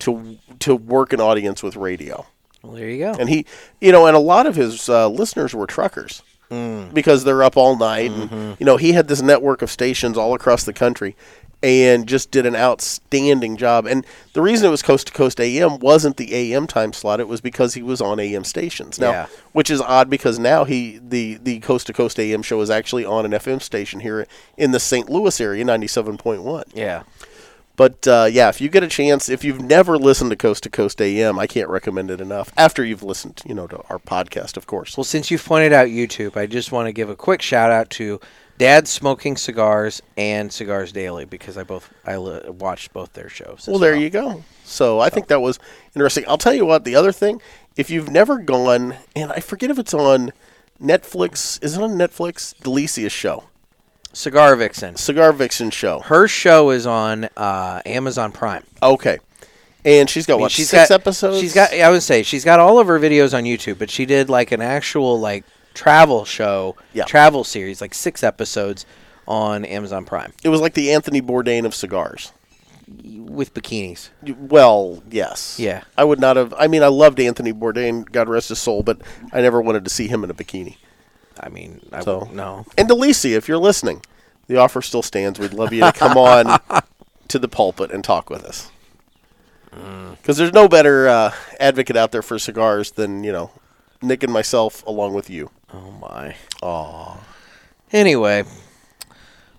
to to work an audience with radio. well, there you go. And he, you know, and a lot of his uh, listeners were truckers Mm. because they're up all night. Mm-hmm. And, you know, he had this network of stations all across the country and just did an outstanding job. And the reason it was Coast to Coast AM wasn't the AM time slot, it was because he was on AM stations. Now, Yeah. which is odd because now he the the Coast to Coast AM show is actually on an FM station here in the St. Louis area, 97.1. yeah. But uh, yeah, if you get a chance, if you've never listened to Coast to Coast AM, I can't recommend it enough. After you've listened, you know, to our podcast, of course. Well, since you've pointed out YouTube, I just want to give a quick shout out to Dad Smoking Cigars and Cigars Daily because I both I li- watched both their shows. Well, there you go. So I think that was interesting. I'll tell you what. The other thing, if you've never gone, and I forget if it's on Netflix. Is it on Netflix? Delicia's show, Cigar Vixen. Cigar Vixen show. Her show is on uh, Amazon Prime. Okay, and she's got I mean, what she's six got, episodes. She's got. I would say she's got all of her videos on YouTube, but she did like an actual like travel show, Yeah. travel series, like six episodes on Amazon Prime It was like the Anthony Bourdain of cigars. with bikinis. Well, yes. Yeah. I would not have. I mean, I loved Anthony Bourdain, God rest his soul, but I never wanted to see him in a bikini. I mean, I So- know. And Delicia, if you're listening, the offer still stands. We'd love you to come on [LAUGHS] to the pulpit and talk with us. Because there's no better uh, advocate out there for cigars than, you know, Nick and myself along with you. Oh my. Oh. Anyway,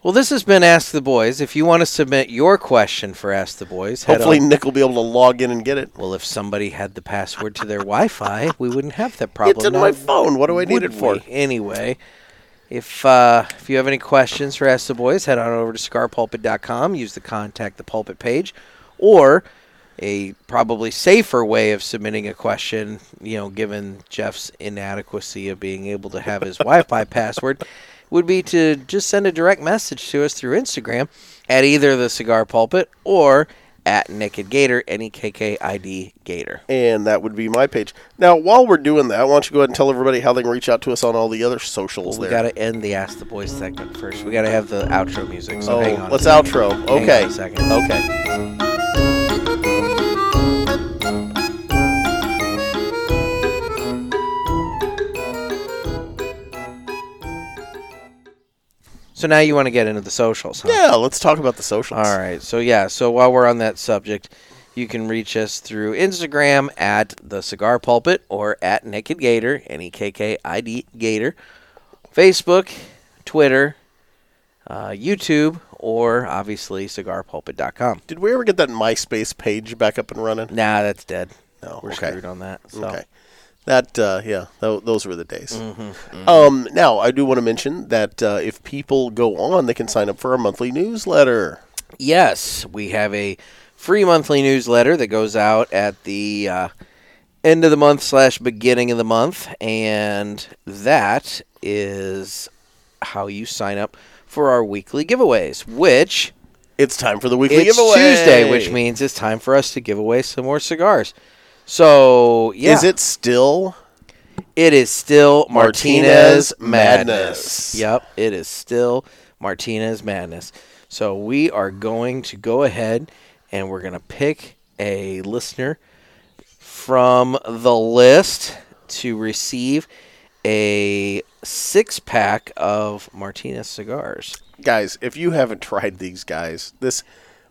well, this has been Ask the Boys. If you want to submit your question for Ask the Boys, head Hopefully, Nick will be able to log in and get it. Well, if somebody had the password to their Wi-Fi, we wouldn't have that problem. It's in now, my phone. What do I need it for? we? Anyway, if uh, if you have any questions for Ask the Boys, head on over to cigarpulpit.com. Use the contact the pulpit page, or a probably safer way of submitting a question. You know, given Jeff's inadequacy of being able to have his [LAUGHS] Wi-Fi password, would be to just send a direct message to us through Instagram at either the Cigar Pulpit or at Nekkid Gator, N E K K I D Gator. and that would be my page. Now, while we're doing that, why don't you go ahead and tell everybody how they can reach out to us on all the other socials We there. got to end the Ask the Boys segment first. We got to have the outro music. So oh, hang on. let's outro. Okay. Okay. So now you want to get into the socials, huh? Yeah, let's talk about the socials. All right. So yeah. So while we're on that subject, you can reach us through Instagram at the Cigar Pulpit or at Nekkid Gator, N E K K I D Gator, Facebook, Twitter, uh, YouTube, or obviously cigarpulpit.com. Did we ever get that MySpace page back up and running? Nah, that's dead. No. We're okay. screwed on that. So. Okay. That uh, yeah, tho- those were the days. Mm-hmm, Um, now I do want to mention that uh, if people go on, they can sign up for our monthly newsletter. Yes, we have a free monthly newsletter that goes out at the uh, end of the month slash beginning of the month, and that is how you sign up for our weekly giveaways. Which It's time for the weekly it's giveaway. Tuesday, which means it's time for us to give away some more cigars. So yeah, is it still? It is still Martinez Martinez Madness. Madness. Yep, it is still Martinez Madness. So we are going to go ahead and we're going to pick a listener from the list to receive a six pack of Martinez cigars. guys, if you haven't tried these guys, this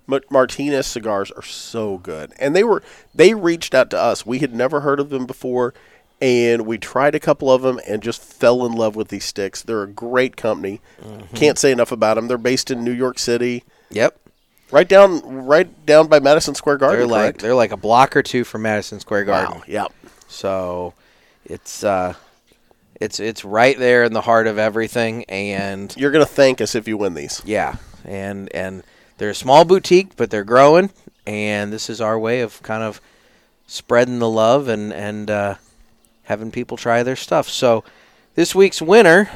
Ma- Martinez cigars are so good, and they were they reached out to us. We had never heard of them before, and we tried a couple of them and just fell in love with these sticks. They're a great company. Can't say enough about them. They're based in New York City, Yep. right down right down by Madison Square Garden. They're like correct? they're like a block or two from Madison Square Garden. wow. Yep. So it's uh it's it's right there in the heart of everything and You're gonna thank us if you win these. yeah, and and they're a small boutique but they're growing and this is our way of kind of spreading the love and and uh, having people try their stuff. So this week's winner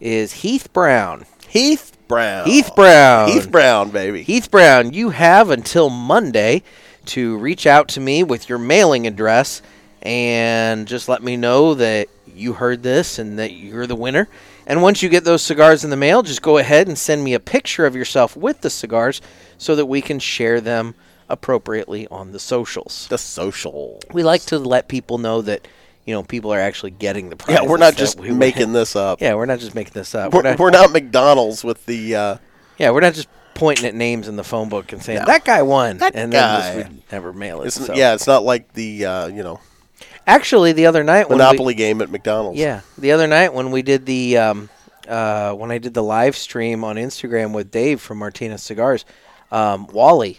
is Heath Brown. Heath Brown. Heath Brown. Heath Brown, baby. Heath Brown, you have until Monday to reach out to me with your mailing address and just let me know that you heard this and that you're the winner. And once you get those cigars in the mail, just go ahead and send me a picture of yourself with the cigars so that we can share them appropriately on the socials. the social. We like to let people know that, you know, people are actually getting the prize. Yeah, we're not just making [LAUGHS] this up. Yeah, we're not just making this up. We're, not- we're not McDonald's with the. Uh, yeah, we're not just pointing at names in the phone book and saying No. that guy won, That and guy. then just would never mail it. it's, so. Yeah, it's not like the uh, you know actually, the other night when Monopoly game at McDonald's. yeah, the other night when we did the um, uh, when I did the live stream on Instagram with Dave from Martinez Cigars, um, Wally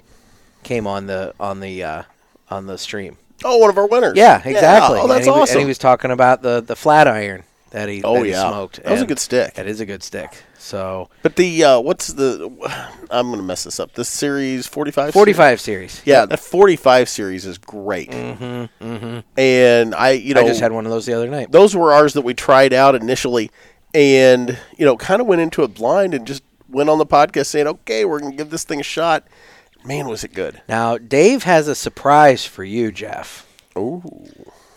came on the on the uh, on the stream. Oh, one of our winners. Yeah, exactly. Oh, that's and he, awesome. And he was talking about the the flat iron that he oh that he yeah, smoked. that was a good stick. That is a good stick. So But the uh, what's the? I'm gonna mess this up. The series 45. forty five series. Yeah, the 45 series is great. Mm-hmm, mm-hmm. And I, you know, I just had one of those the other night. those were ours that we tried out initially, and you know, kind of went into it blind and just went on the podcast saying, "Okay, we're gonna give this thing a shot." Man, was it good! Now, Dave has a surprise for you, Jeff. Ooh.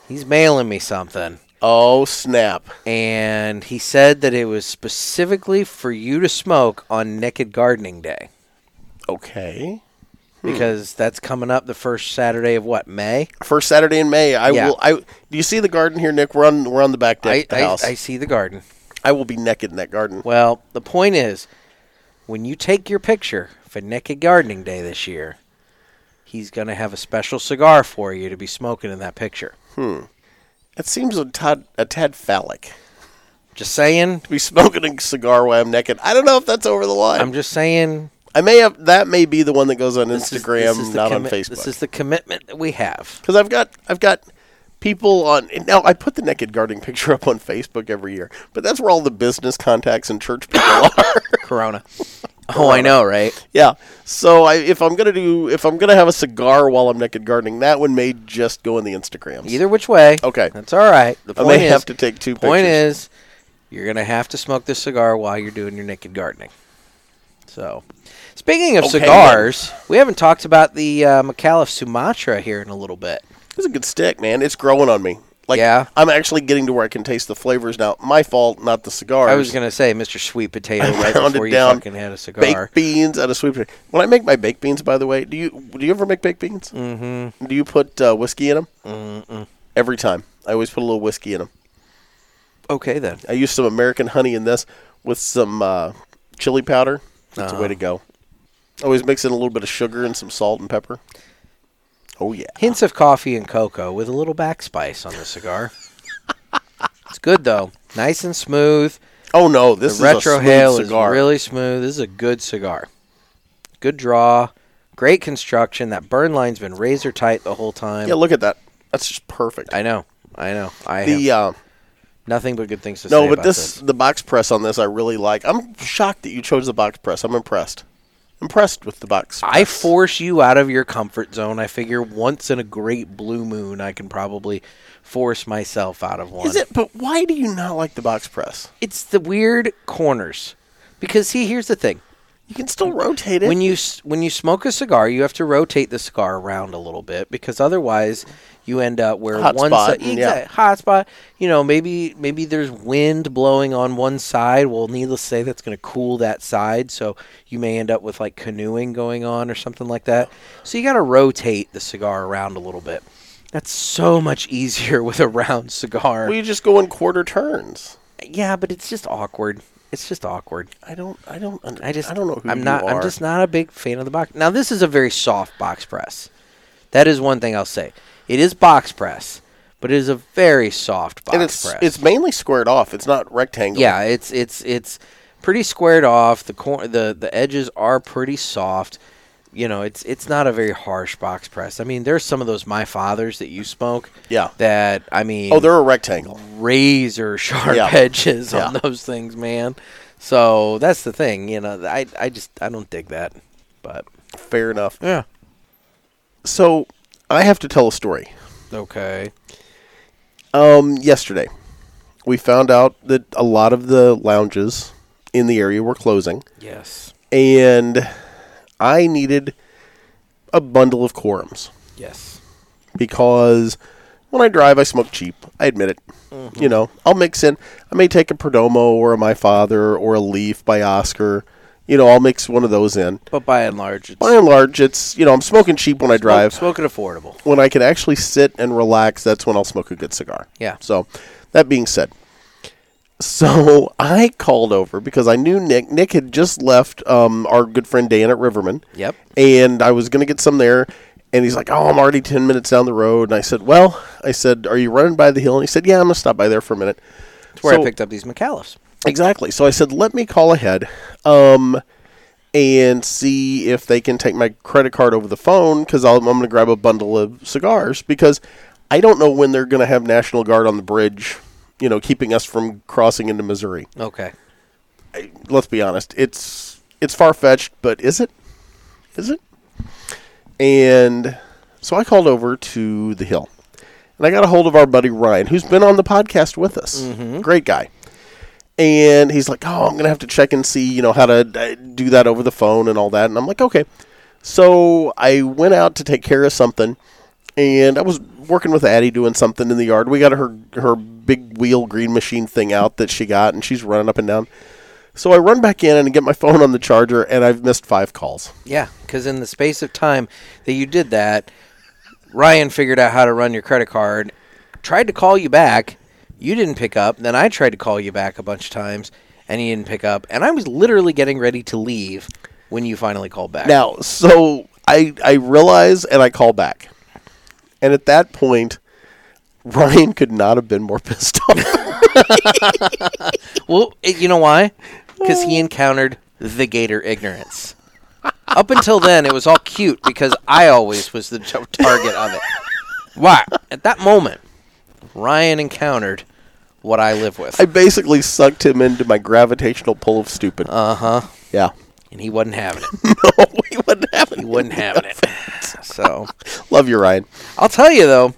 He's mailing me something, Oh snap! and he said that it was specifically for you to smoke on Naked Gardening Day Okay. Hmm. because that's coming up the first Saturday of what May. First Saturday in May, I Yeah. will. I do you see the garden here, Nick? We're on we're on the back deck I, of the I, house. I see the garden. I will be naked in that garden. Well, the point is, when you take your picture for Naked Gardening Day this year, he's going to have a special cigar for you to be smoking in that picture. Hmm. It seems a tad a tad phallic Just saying. to be smoking a cigar while I'm naked. I don't know if that's over the line. I'm just saying. I may have that may be the one that goes on this Instagram, is the not on Facebook. This is the commitment that we have. because I've got I've got people on now. I put the naked gardening picture up on Facebook every year, but that's where all the business contacts and church people [COUGHS] are. Corona. [LAUGHS] Oh, I know, right? yeah. So I, if I'm gonna do if I'm gonna have a cigar while I'm naked gardening, that one may just go in the Instagrams. Either which way. Okay. That's all right. The I point may is, have to take two point pictures. is, you're gonna have to smoke this cigar while you're doing your naked gardening. So, speaking of Okay, cigars, we haven't talked about the uh, Micallef Sumatra here in a little bit. It's a good stick, man. It's growing on me. Like, Yeah. I'm actually getting to where I can taste the flavors now. My fault, not the cigars. I was gonna say, Mr. Sweet Potato, [LAUGHS] right before you down fucking had a cigar. baked beans and a sweet potato. When I make my baked beans, by the way, do you do you ever make baked beans? Mm-hmm. Do you put uh, whiskey in them? Mm-mm. Every time, I always put a little whiskey in them. Okay then. I use some American honey in this with some uh, chili powder. That's the Uh-huh. way to go. Always mix in a little bit of sugar and some salt and pepper. Oh yeah. Hints of coffee and cocoa with a little backspice on the cigar. it's good though, nice and smooth. Oh no, this the is retro a smooth hail cigar. is really smooth. This is a good cigar. Good draw, great construction. That burn line's been razor tight the whole time. yeah, look at that. That's just perfect. I know, I know. I have the uh, nothing but good things to no, say No, but about this, the box press on this I really like. I'm shocked that you chose the box press. I'm impressed. Impressed with the box. I force you out of your comfort zone. I figure once in a great blue moon, I can probably force myself out of one. Is it? But why do you not like the box press? It's the weird corners. Because see, here's the thing. You can still rotate it. When you s- when you smoke a cigar, you have to rotate the cigar around a little bit because otherwise you end up where Hot one spot, side and yeah. hot spot. You know, maybe maybe there's wind blowing on one side. Well, needless to say, that's going to cool that side, so you may end up with like canoeing going on or something like that. So you got to rotate the cigar around a little bit. That's so much easier [LAUGHS] with a round cigar. well, you just go in quarter turns. yeah, but it's just awkward. It's just awkward. I don't. I don't. Under, I just I don't know who I'm you not I'm just not a big fan of the box. Now this is a very soft box press. That is one thing I'll say. It is box press, but it is a very soft box and it's press. it's mainly squared off. It's not rectangular. yeah, it's it's it's pretty squared off. The cor- the the edges are pretty soft. You know, it's it's not a very harsh box press. I mean, there's some of those my fathers that you smoke Yeah. that I mean Oh, they're a rectangle. razor sharp Yeah. edges on those things, man. So that's the thing, you know. I I just I don't dig that, but Fair enough. yeah, So I have to tell a story. okay. Um, yesterday, we found out that a lot of the lounges in the area were closing, Yes, and I needed a bundle of Quorums yes, because when I drive, I smoke cheap. I admit it. Mm-hmm. You know, I'll mix in. I may take a Perdomo or a My Father or a Leaf by Oscar. You know, I'll mix one of those in. but by and large, it's By and large, it's you know I'm smoking cheap when I drive. Smoke, smoke affordable. when I can actually sit and relax, that's when I'll smoke a good cigar. Yeah. So, that being said, so [LAUGHS] I called over because I knew Nick. Nick had just left um, our good friend Dan at Riverman. Yep. And I was going to get some there. And he's like, oh, I'm already 10 minutes down the road. And I said, well, I said, are you running by the hill? And he said, yeah, I'm going to stop by there for a minute. That's where So- I picked up these Micallefs. Exactly. So I said, let me call ahead um, and see if they can take my credit card over the phone because I'm going to grab a bundle of cigars because I don't know when they're going to have National Guard on the bridge, you know, keeping us from crossing into Missouri. Okay. Let's be honest. It's it's far fetched, but is it? Is it? And so I called over to the hill. And I got a hold of our buddy Ryan, who's been on the podcast with us. Great guy. And he's like, "Oh, I'm gonna have to check and see, you know, how to uh, do that over the phone and all that." And I'm like, "Okay." So I went out to take care of something, and I was working with Addie doing something in the yard. We got her her big wheel green machine thing out that she got, and she's running up and down. So I run back in and get my [LAUGHS] phone on the charger, and I've missed five calls. Yeah, because in the space of time that you did that, Ryan figured out how to run your credit card, tried to call you back. You didn't pick up. Then I tried to call you back a bunch of times, and you didn't pick up. And I was literally getting ready to leave when you finally called back. Now, so I I realize and I call back, and at that point, Ryan could not have been more pissed off. [LAUGHS] Well, you know why? Because he encountered the gator ignorance. Up until then, it was all cute because I always was the target of it. Why? At that moment, Ryan encountered what I live with. I basically sucked him into my gravitational pull of stupid. Uh huh. yeah, And he wasn't having it. [LAUGHS] no, he wasn't having. It. He wasn't having it. So [LAUGHS] Love you, Ryan. I'll tell you though,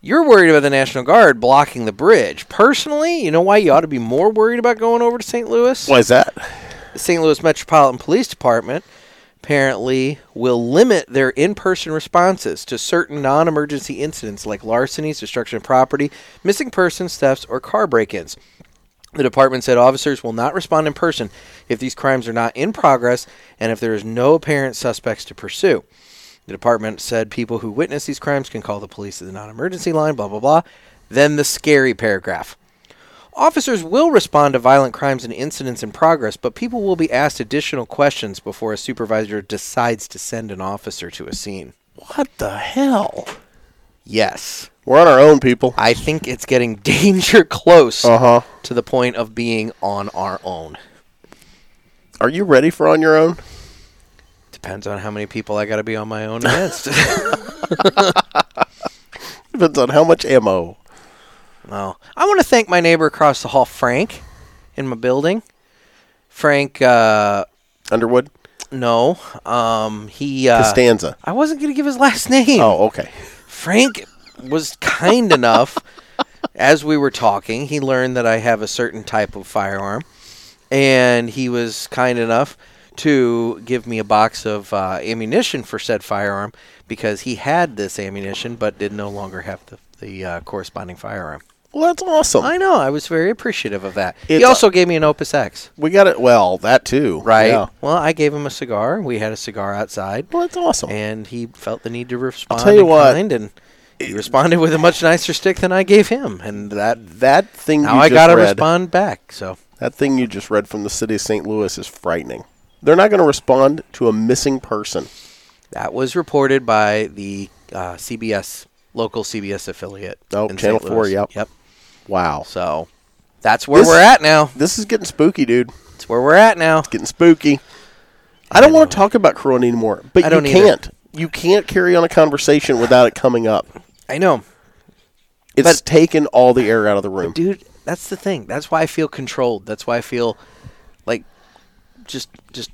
you're worried about the National Guard blocking the bridge. Personally, you know why you ought to be more worried about going over to St. Louis? Why is that? the St. Louis Metropolitan Police Department apparently will limit their in-person responses to certain non-emergency incidents like larcenies, destruction of property, missing persons, thefts, or car break-ins. The department said officers will not respond in person if these crimes are not in progress and if there is no apparent suspects to pursue. The department said people who witness these crimes can call the police at the non emergency line, blah, blah, blah. Then the scary paragraph. Officers will respond to violent crimes and incidents in progress, but people will be asked additional questions before a supervisor decides to send an officer to a scene. What the hell? Yes. We're on our own, people. I think it's getting [LAUGHS] danger close Uh huh. to the point of being on our own. Are you ready for on your own? Depends on how many people I got to be on my own [LAUGHS] against. [LAUGHS] Depends on how much ammo. well, I want to thank my neighbor across the hall, Frank, in my building. Frank, uh, Underwood, no, um, he. Uh, Costanza. I wasn't going to give his last name. Oh, okay. Frank was kind enough, as we were talking, he learned that I have a certain type of firearm, and he was kind enough to give me a box of uh, ammunition for said firearm because he had this ammunition but did no longer have the, the uh, corresponding firearm. Well, that's awesome. I know, I was very appreciative of that. he It's- also gave me an Opus X. we got it. Well, that too. Right. Yeah. Well, I gave him a cigar. We had a cigar outside. Well, that's awesome. and he felt the need to respond I'll tell you in what, kind, and he responded with a much nicer stick than I gave him, and that that thing now you I just got to read, respond back. So That thing you just read from the city of St. Louis is frightening. They're not going to respond to a missing person. that was reported by the uh, CBS local CBS affiliate. Oh, Channel. 4, yep. Yep. Wow. So that's where This- we're at now. This is getting spooky, dude. That's where we're at now. It's getting spooky. I don't want to talk about Corona anymore, but you either. can't. You can't carry on a conversation without it coming up. I know, It's But- taken all the air out of the room. dude. That's the thing. That's why I feel controlled. That's why I feel like just just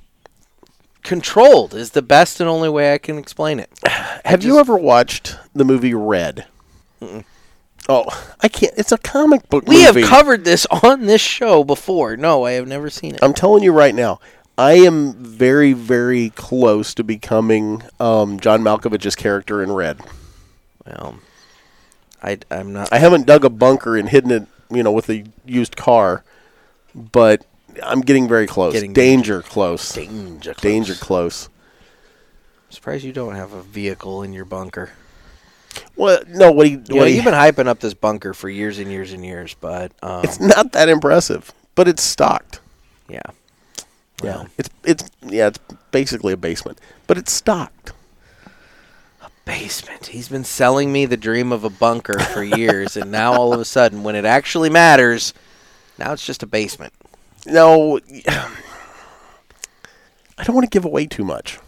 controlled is the best and only way I can explain it. [SIGHS] Have you ever watched the movie Red? Oh, I can't. It's a comic book We movie. have covered this on this show before. No, I have never seen it. I'm telling you right now, I am very, very close to becoming um, John Malkovich's character in Red. Well, I, I'm not. I haven't dug a bunker and hidden it, you know, with a used car, but I'm getting very close. Getting danger close. danger. Close. Danger close. I'm surprised you don't have a vehicle in your bunker. Well, no, what he, You know, what he you've been hyping up this bunker for years and years and years, but um, it's not that impressive, but it's stocked. yeah, Yeah, it's it's yeah, it's basically a basement, but it's stocked. Basement. He's been selling me the dream of a bunker for years, and now all of a sudden, when it actually matters, now it's just a basement. No, I don't want to give away too much.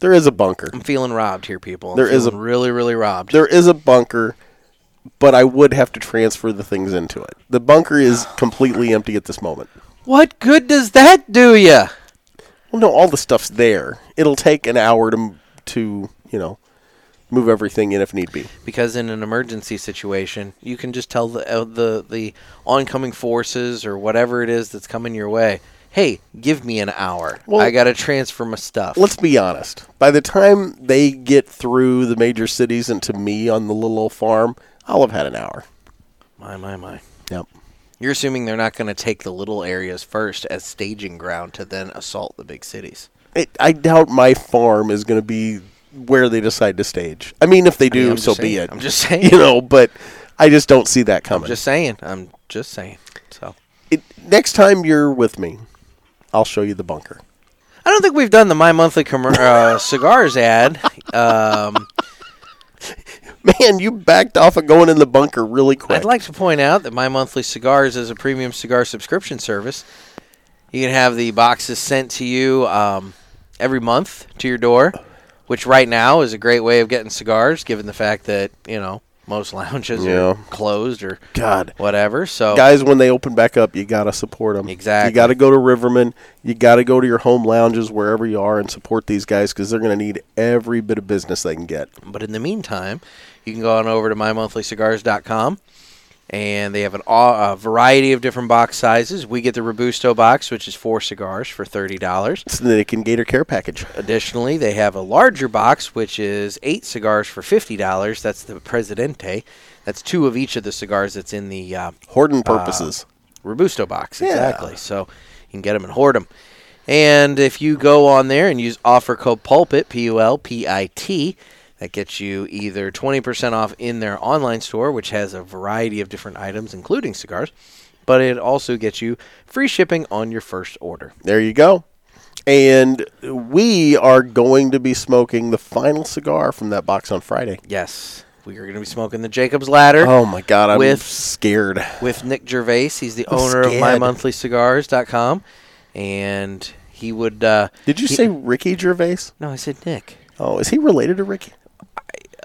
There is a bunker. I'm feeling robbed here, people. I'm There is a- really, really robbed. There is a bunker, but I would have to transfer the things into it. The bunker is [SIGHS] completely empty at this moment. what good does that do you? Well, no, all the stuff's there. It'll take an hour to to you know move everything in if need be. because in an emergency situation, you can just tell the uh, the the oncoming forces or whatever it is that's coming your way, "Hey, give me an hour. Well- I got to transfer my stuff." Let's be honest. By the time they get through the major cities and to me on the little old farm, I'll have had an hour. my my my. Yep. You're assuming they're not going to take the little areas first as staging ground to then assault the big cities. It, I doubt my farm is going to be where they decide to stage. I mean, if they do, I'm so just be it. I'm just saying. [LAUGHS] You know, but I just don't see that coming. Just saying. I'm just saying. So it, next time you're with me, I'll show you the bunker. I don't think we've done the my monthly commer- uh, cigars ad. Um, [LAUGHS] Man, you backed off of going in the bunker really quick. I'd like to point out that My Monthly Cigars is a premium cigar subscription service. You can have the boxes sent to you um, every month to your door, which right now is a great way of getting cigars, given the fact that you know most [LAUGHS] lounges Yeah. are closed or God. whatever. So Guys, when they open back up, you gotta support them. Exactly. You gotta go to Riverman. You gotta go to your home lounges wherever you are and support these guys because they're gonna need every bit of business they can get. But in the meantime, you can go on over to mymonthlycigars.com and they have an, a variety of different box sizes. We get the Robusto box, which is four cigars for thirty dollars. It's the Nick and Gator Care Package. Additionally, they have a larger box, which is eight cigars for fifty dollars. That's the Presidente. That's two of each of the cigars that's in the uh, Hoarding purposes. Robusto box. Yeah. Exactly. So you can get them and hoard them. And if you go on there and use offer code PULPIT, P U L P I T, that gets you either 20% off in their online store, which has a variety of different items, including cigars, but it also gets you free shipping on your first order. There you go. And we are going to be smoking the final cigar from that box on Friday. Yes, we are going to be smoking the Jacob's Ladder. Oh my god, I'm With- scared. with Nick Gervais. He's the I'm owner of scared. MyMonthlyCigars.com, and he would. Uh, Did you he- say Ricky Gervais? No, I said Nick. Oh, is he related to Ricky?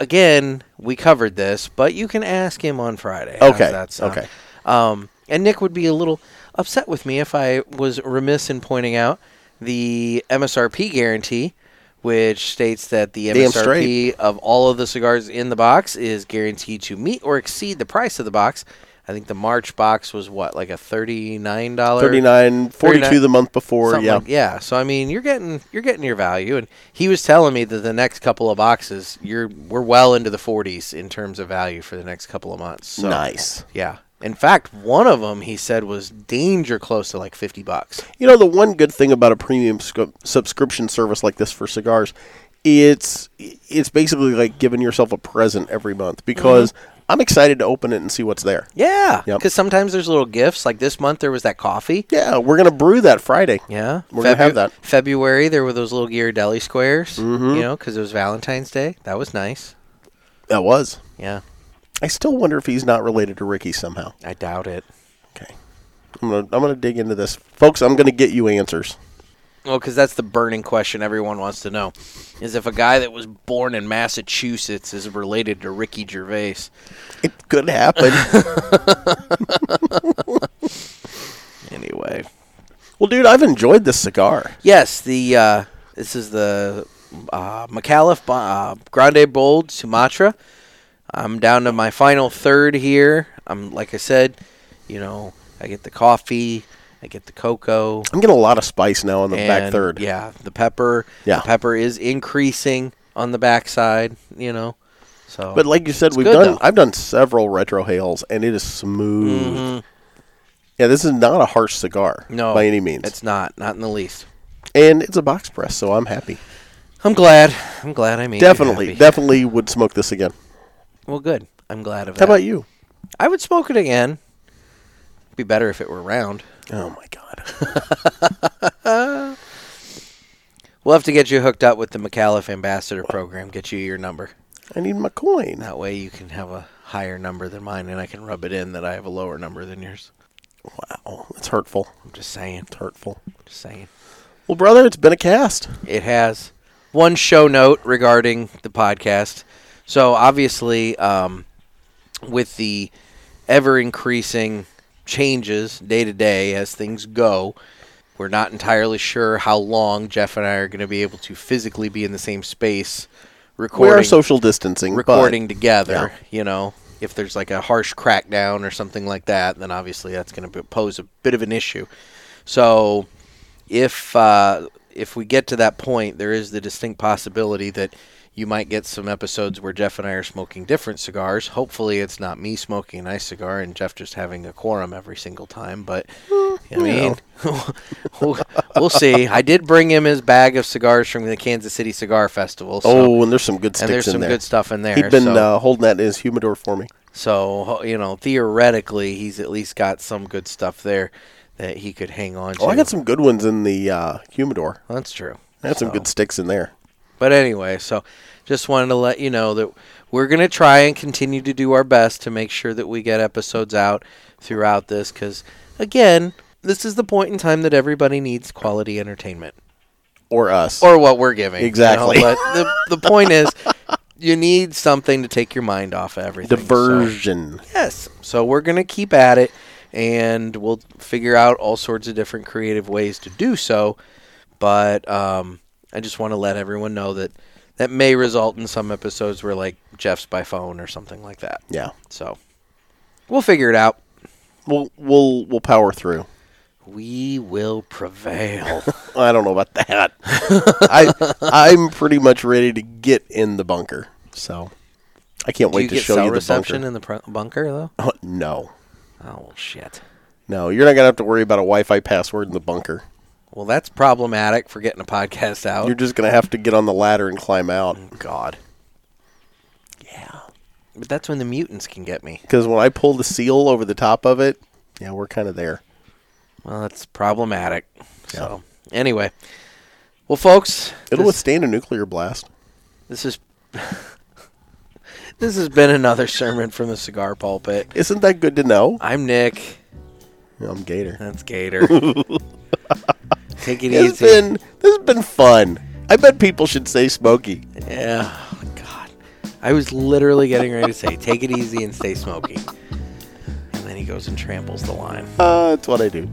Again, we covered this, but you can ask him on Friday. Okay, That's okay. Um, and Nick would be a little upset with me if I was remiss in pointing out the MSRP guarantee, which states that the Damn MSRP of all of the cigars in the box is guaranteed to meet or exceed the price of the box. I think the March box was what, like a thirty-nine dollar, 39, 42 39 the month before. Yeah. like- yeah. So I mean, you're getting you're getting your value, and he was telling me that the next couple of boxes, you're we're well into the 40s in terms of value for the next couple of months. So, nice. Yeah. In fact, one of them he said was danger close to like 50 bucks. You know, the one good thing about a premium scu- subscription service like this for cigars, it's it's basically like giving yourself a present every month because Mm-hmm. I'm excited to open it and see what's there. Yeah. Yep. Because sometimes there's little gifts. Like this month, there was that coffee. Yeah, we're gonna brew that Friday. Yeah. We're gonna have that. February, there were those little Ghirardelli squares. Mhm. You know, because it was Valentine's Day. That was nice. That was. Yeah. I still wonder if he's not related to Ricky somehow. I doubt it. Okay, I'm gonna I'm gonna dig into this, folks. I'm gonna get you answers. Well, because that's the burning question everyone wants to know: is if a guy that was born in Massachusetts is related to Ricky Gervais. It could happen. [LAUGHS] Anyway, well, dude, I've enjoyed this cigar. yes, the uh, this is the uh, Micallef uh, Grande Bold Sumatra. I'm down to my final third here. I'm like I said, you know, I get the coffee, I get the cocoa, I'm getting a lot of spice now on the back third. Yeah, the pepper. Yeah. the pepper is increasing on the backside. You know, so But like you said, It's we've done. though. I've done several retrohales, and it is smooth. Mhm. Yeah, this is not a harsh cigar No, by any means, It's not, not in the least. and it's a box press, so I'm happy. I'm glad. I'm glad I made definitely, definitely would smoke this again. well, good. I'm glad of it. How that. about you? I would smoke it again. Be better if it were round. Oh my god, [LAUGHS] We'll have to get you hooked up with the Micallef Ambassador Program. Get you your number. I need my coin. That way you can have a higher number than mine, and I can rub it in that I have a lower number than yours. Wow, it's hurtful. I'm just saying. It's hurtful. Just saying. Well, brother, it's been a cast. It has one show note regarding the podcast. So obviously, um, with the ever increasing changes day to day as things go, we're not entirely sure how long Jeff and I are going to be able to physically be in the same space recording. We are social distancing. recording together. yeah. You know, if there's like a harsh crackdown or something like that, then obviously that's going to pose a bit of an issue. So, if uh, if we get to that point, there is the distinct possibility that you might get some episodes where Jeff and I are smoking different cigars. Hopefully, it's not me smoking a nice cigar and Jeff just having a Quorum every single time. But I mean, [LAUGHS] we'll, we'll see. I did bring him his bag of cigars from the Kansas City Cigar Festival. So oh, and there's some good sticks and there's some there. good stuff in there. He'd been so, uh, holding that in his humidor for me. so you know, theoretically, he's at least got some good stuff there that he could hang on to. Oh, I got some good ones in the uh, humidor. That's true. I had some good sticks in there. But anyway, so just wanted to let you know that we're going to try and continue to do our best to make sure that we get episodes out throughout this because, again, this is the point in time that everybody needs quality entertainment. Or us. Or what we're giving. you know, Exactly. but the, the point is, [LAUGHS] you need something to take your mind off of everything. so- Diversion. Yes. So we're going to keep at it and we'll figure out all sorts of different creative ways to do so. But um, I just want to let everyone know that that may result in some episodes where, like, Jeff's by phone or something like that. Yeah. So, We'll figure it out. We'll we'll we'll power through. We will prevail. [LAUGHS] I don't know about that. [LAUGHS] I I'm pretty much ready to get in the bunker. So I can't Do wait to show you the reception bunker. in the pr- bunker though? Oh, [LAUGHS] no, Oh shit. no, you're not gonna have to worry about a Wi-Fi password in the bunker. Well, that's problematic for getting a podcast out. You're just gonna have to get on the ladder and climb out. Oh, God. Yeah. But that's when the mutants can get me. Because when I pull the seal over the top of it, yeah, we're kind of there. Well, that's problematic. So, anyway. Well, folks, It'll this, withstand a nuclear blast. this is [LAUGHS] this has been another sermon from the cigar pulpit. Isn't that good to know? I'm Nick. I'm Gator. That's Gator. [LAUGHS] Take it It's easy. been this has been fun. I bet people should say Smoky. Yeah. Oh, God. I was literally getting ready to say, take it easy and stay smoky. And then he goes and tramples the line. Uh, that's what I do.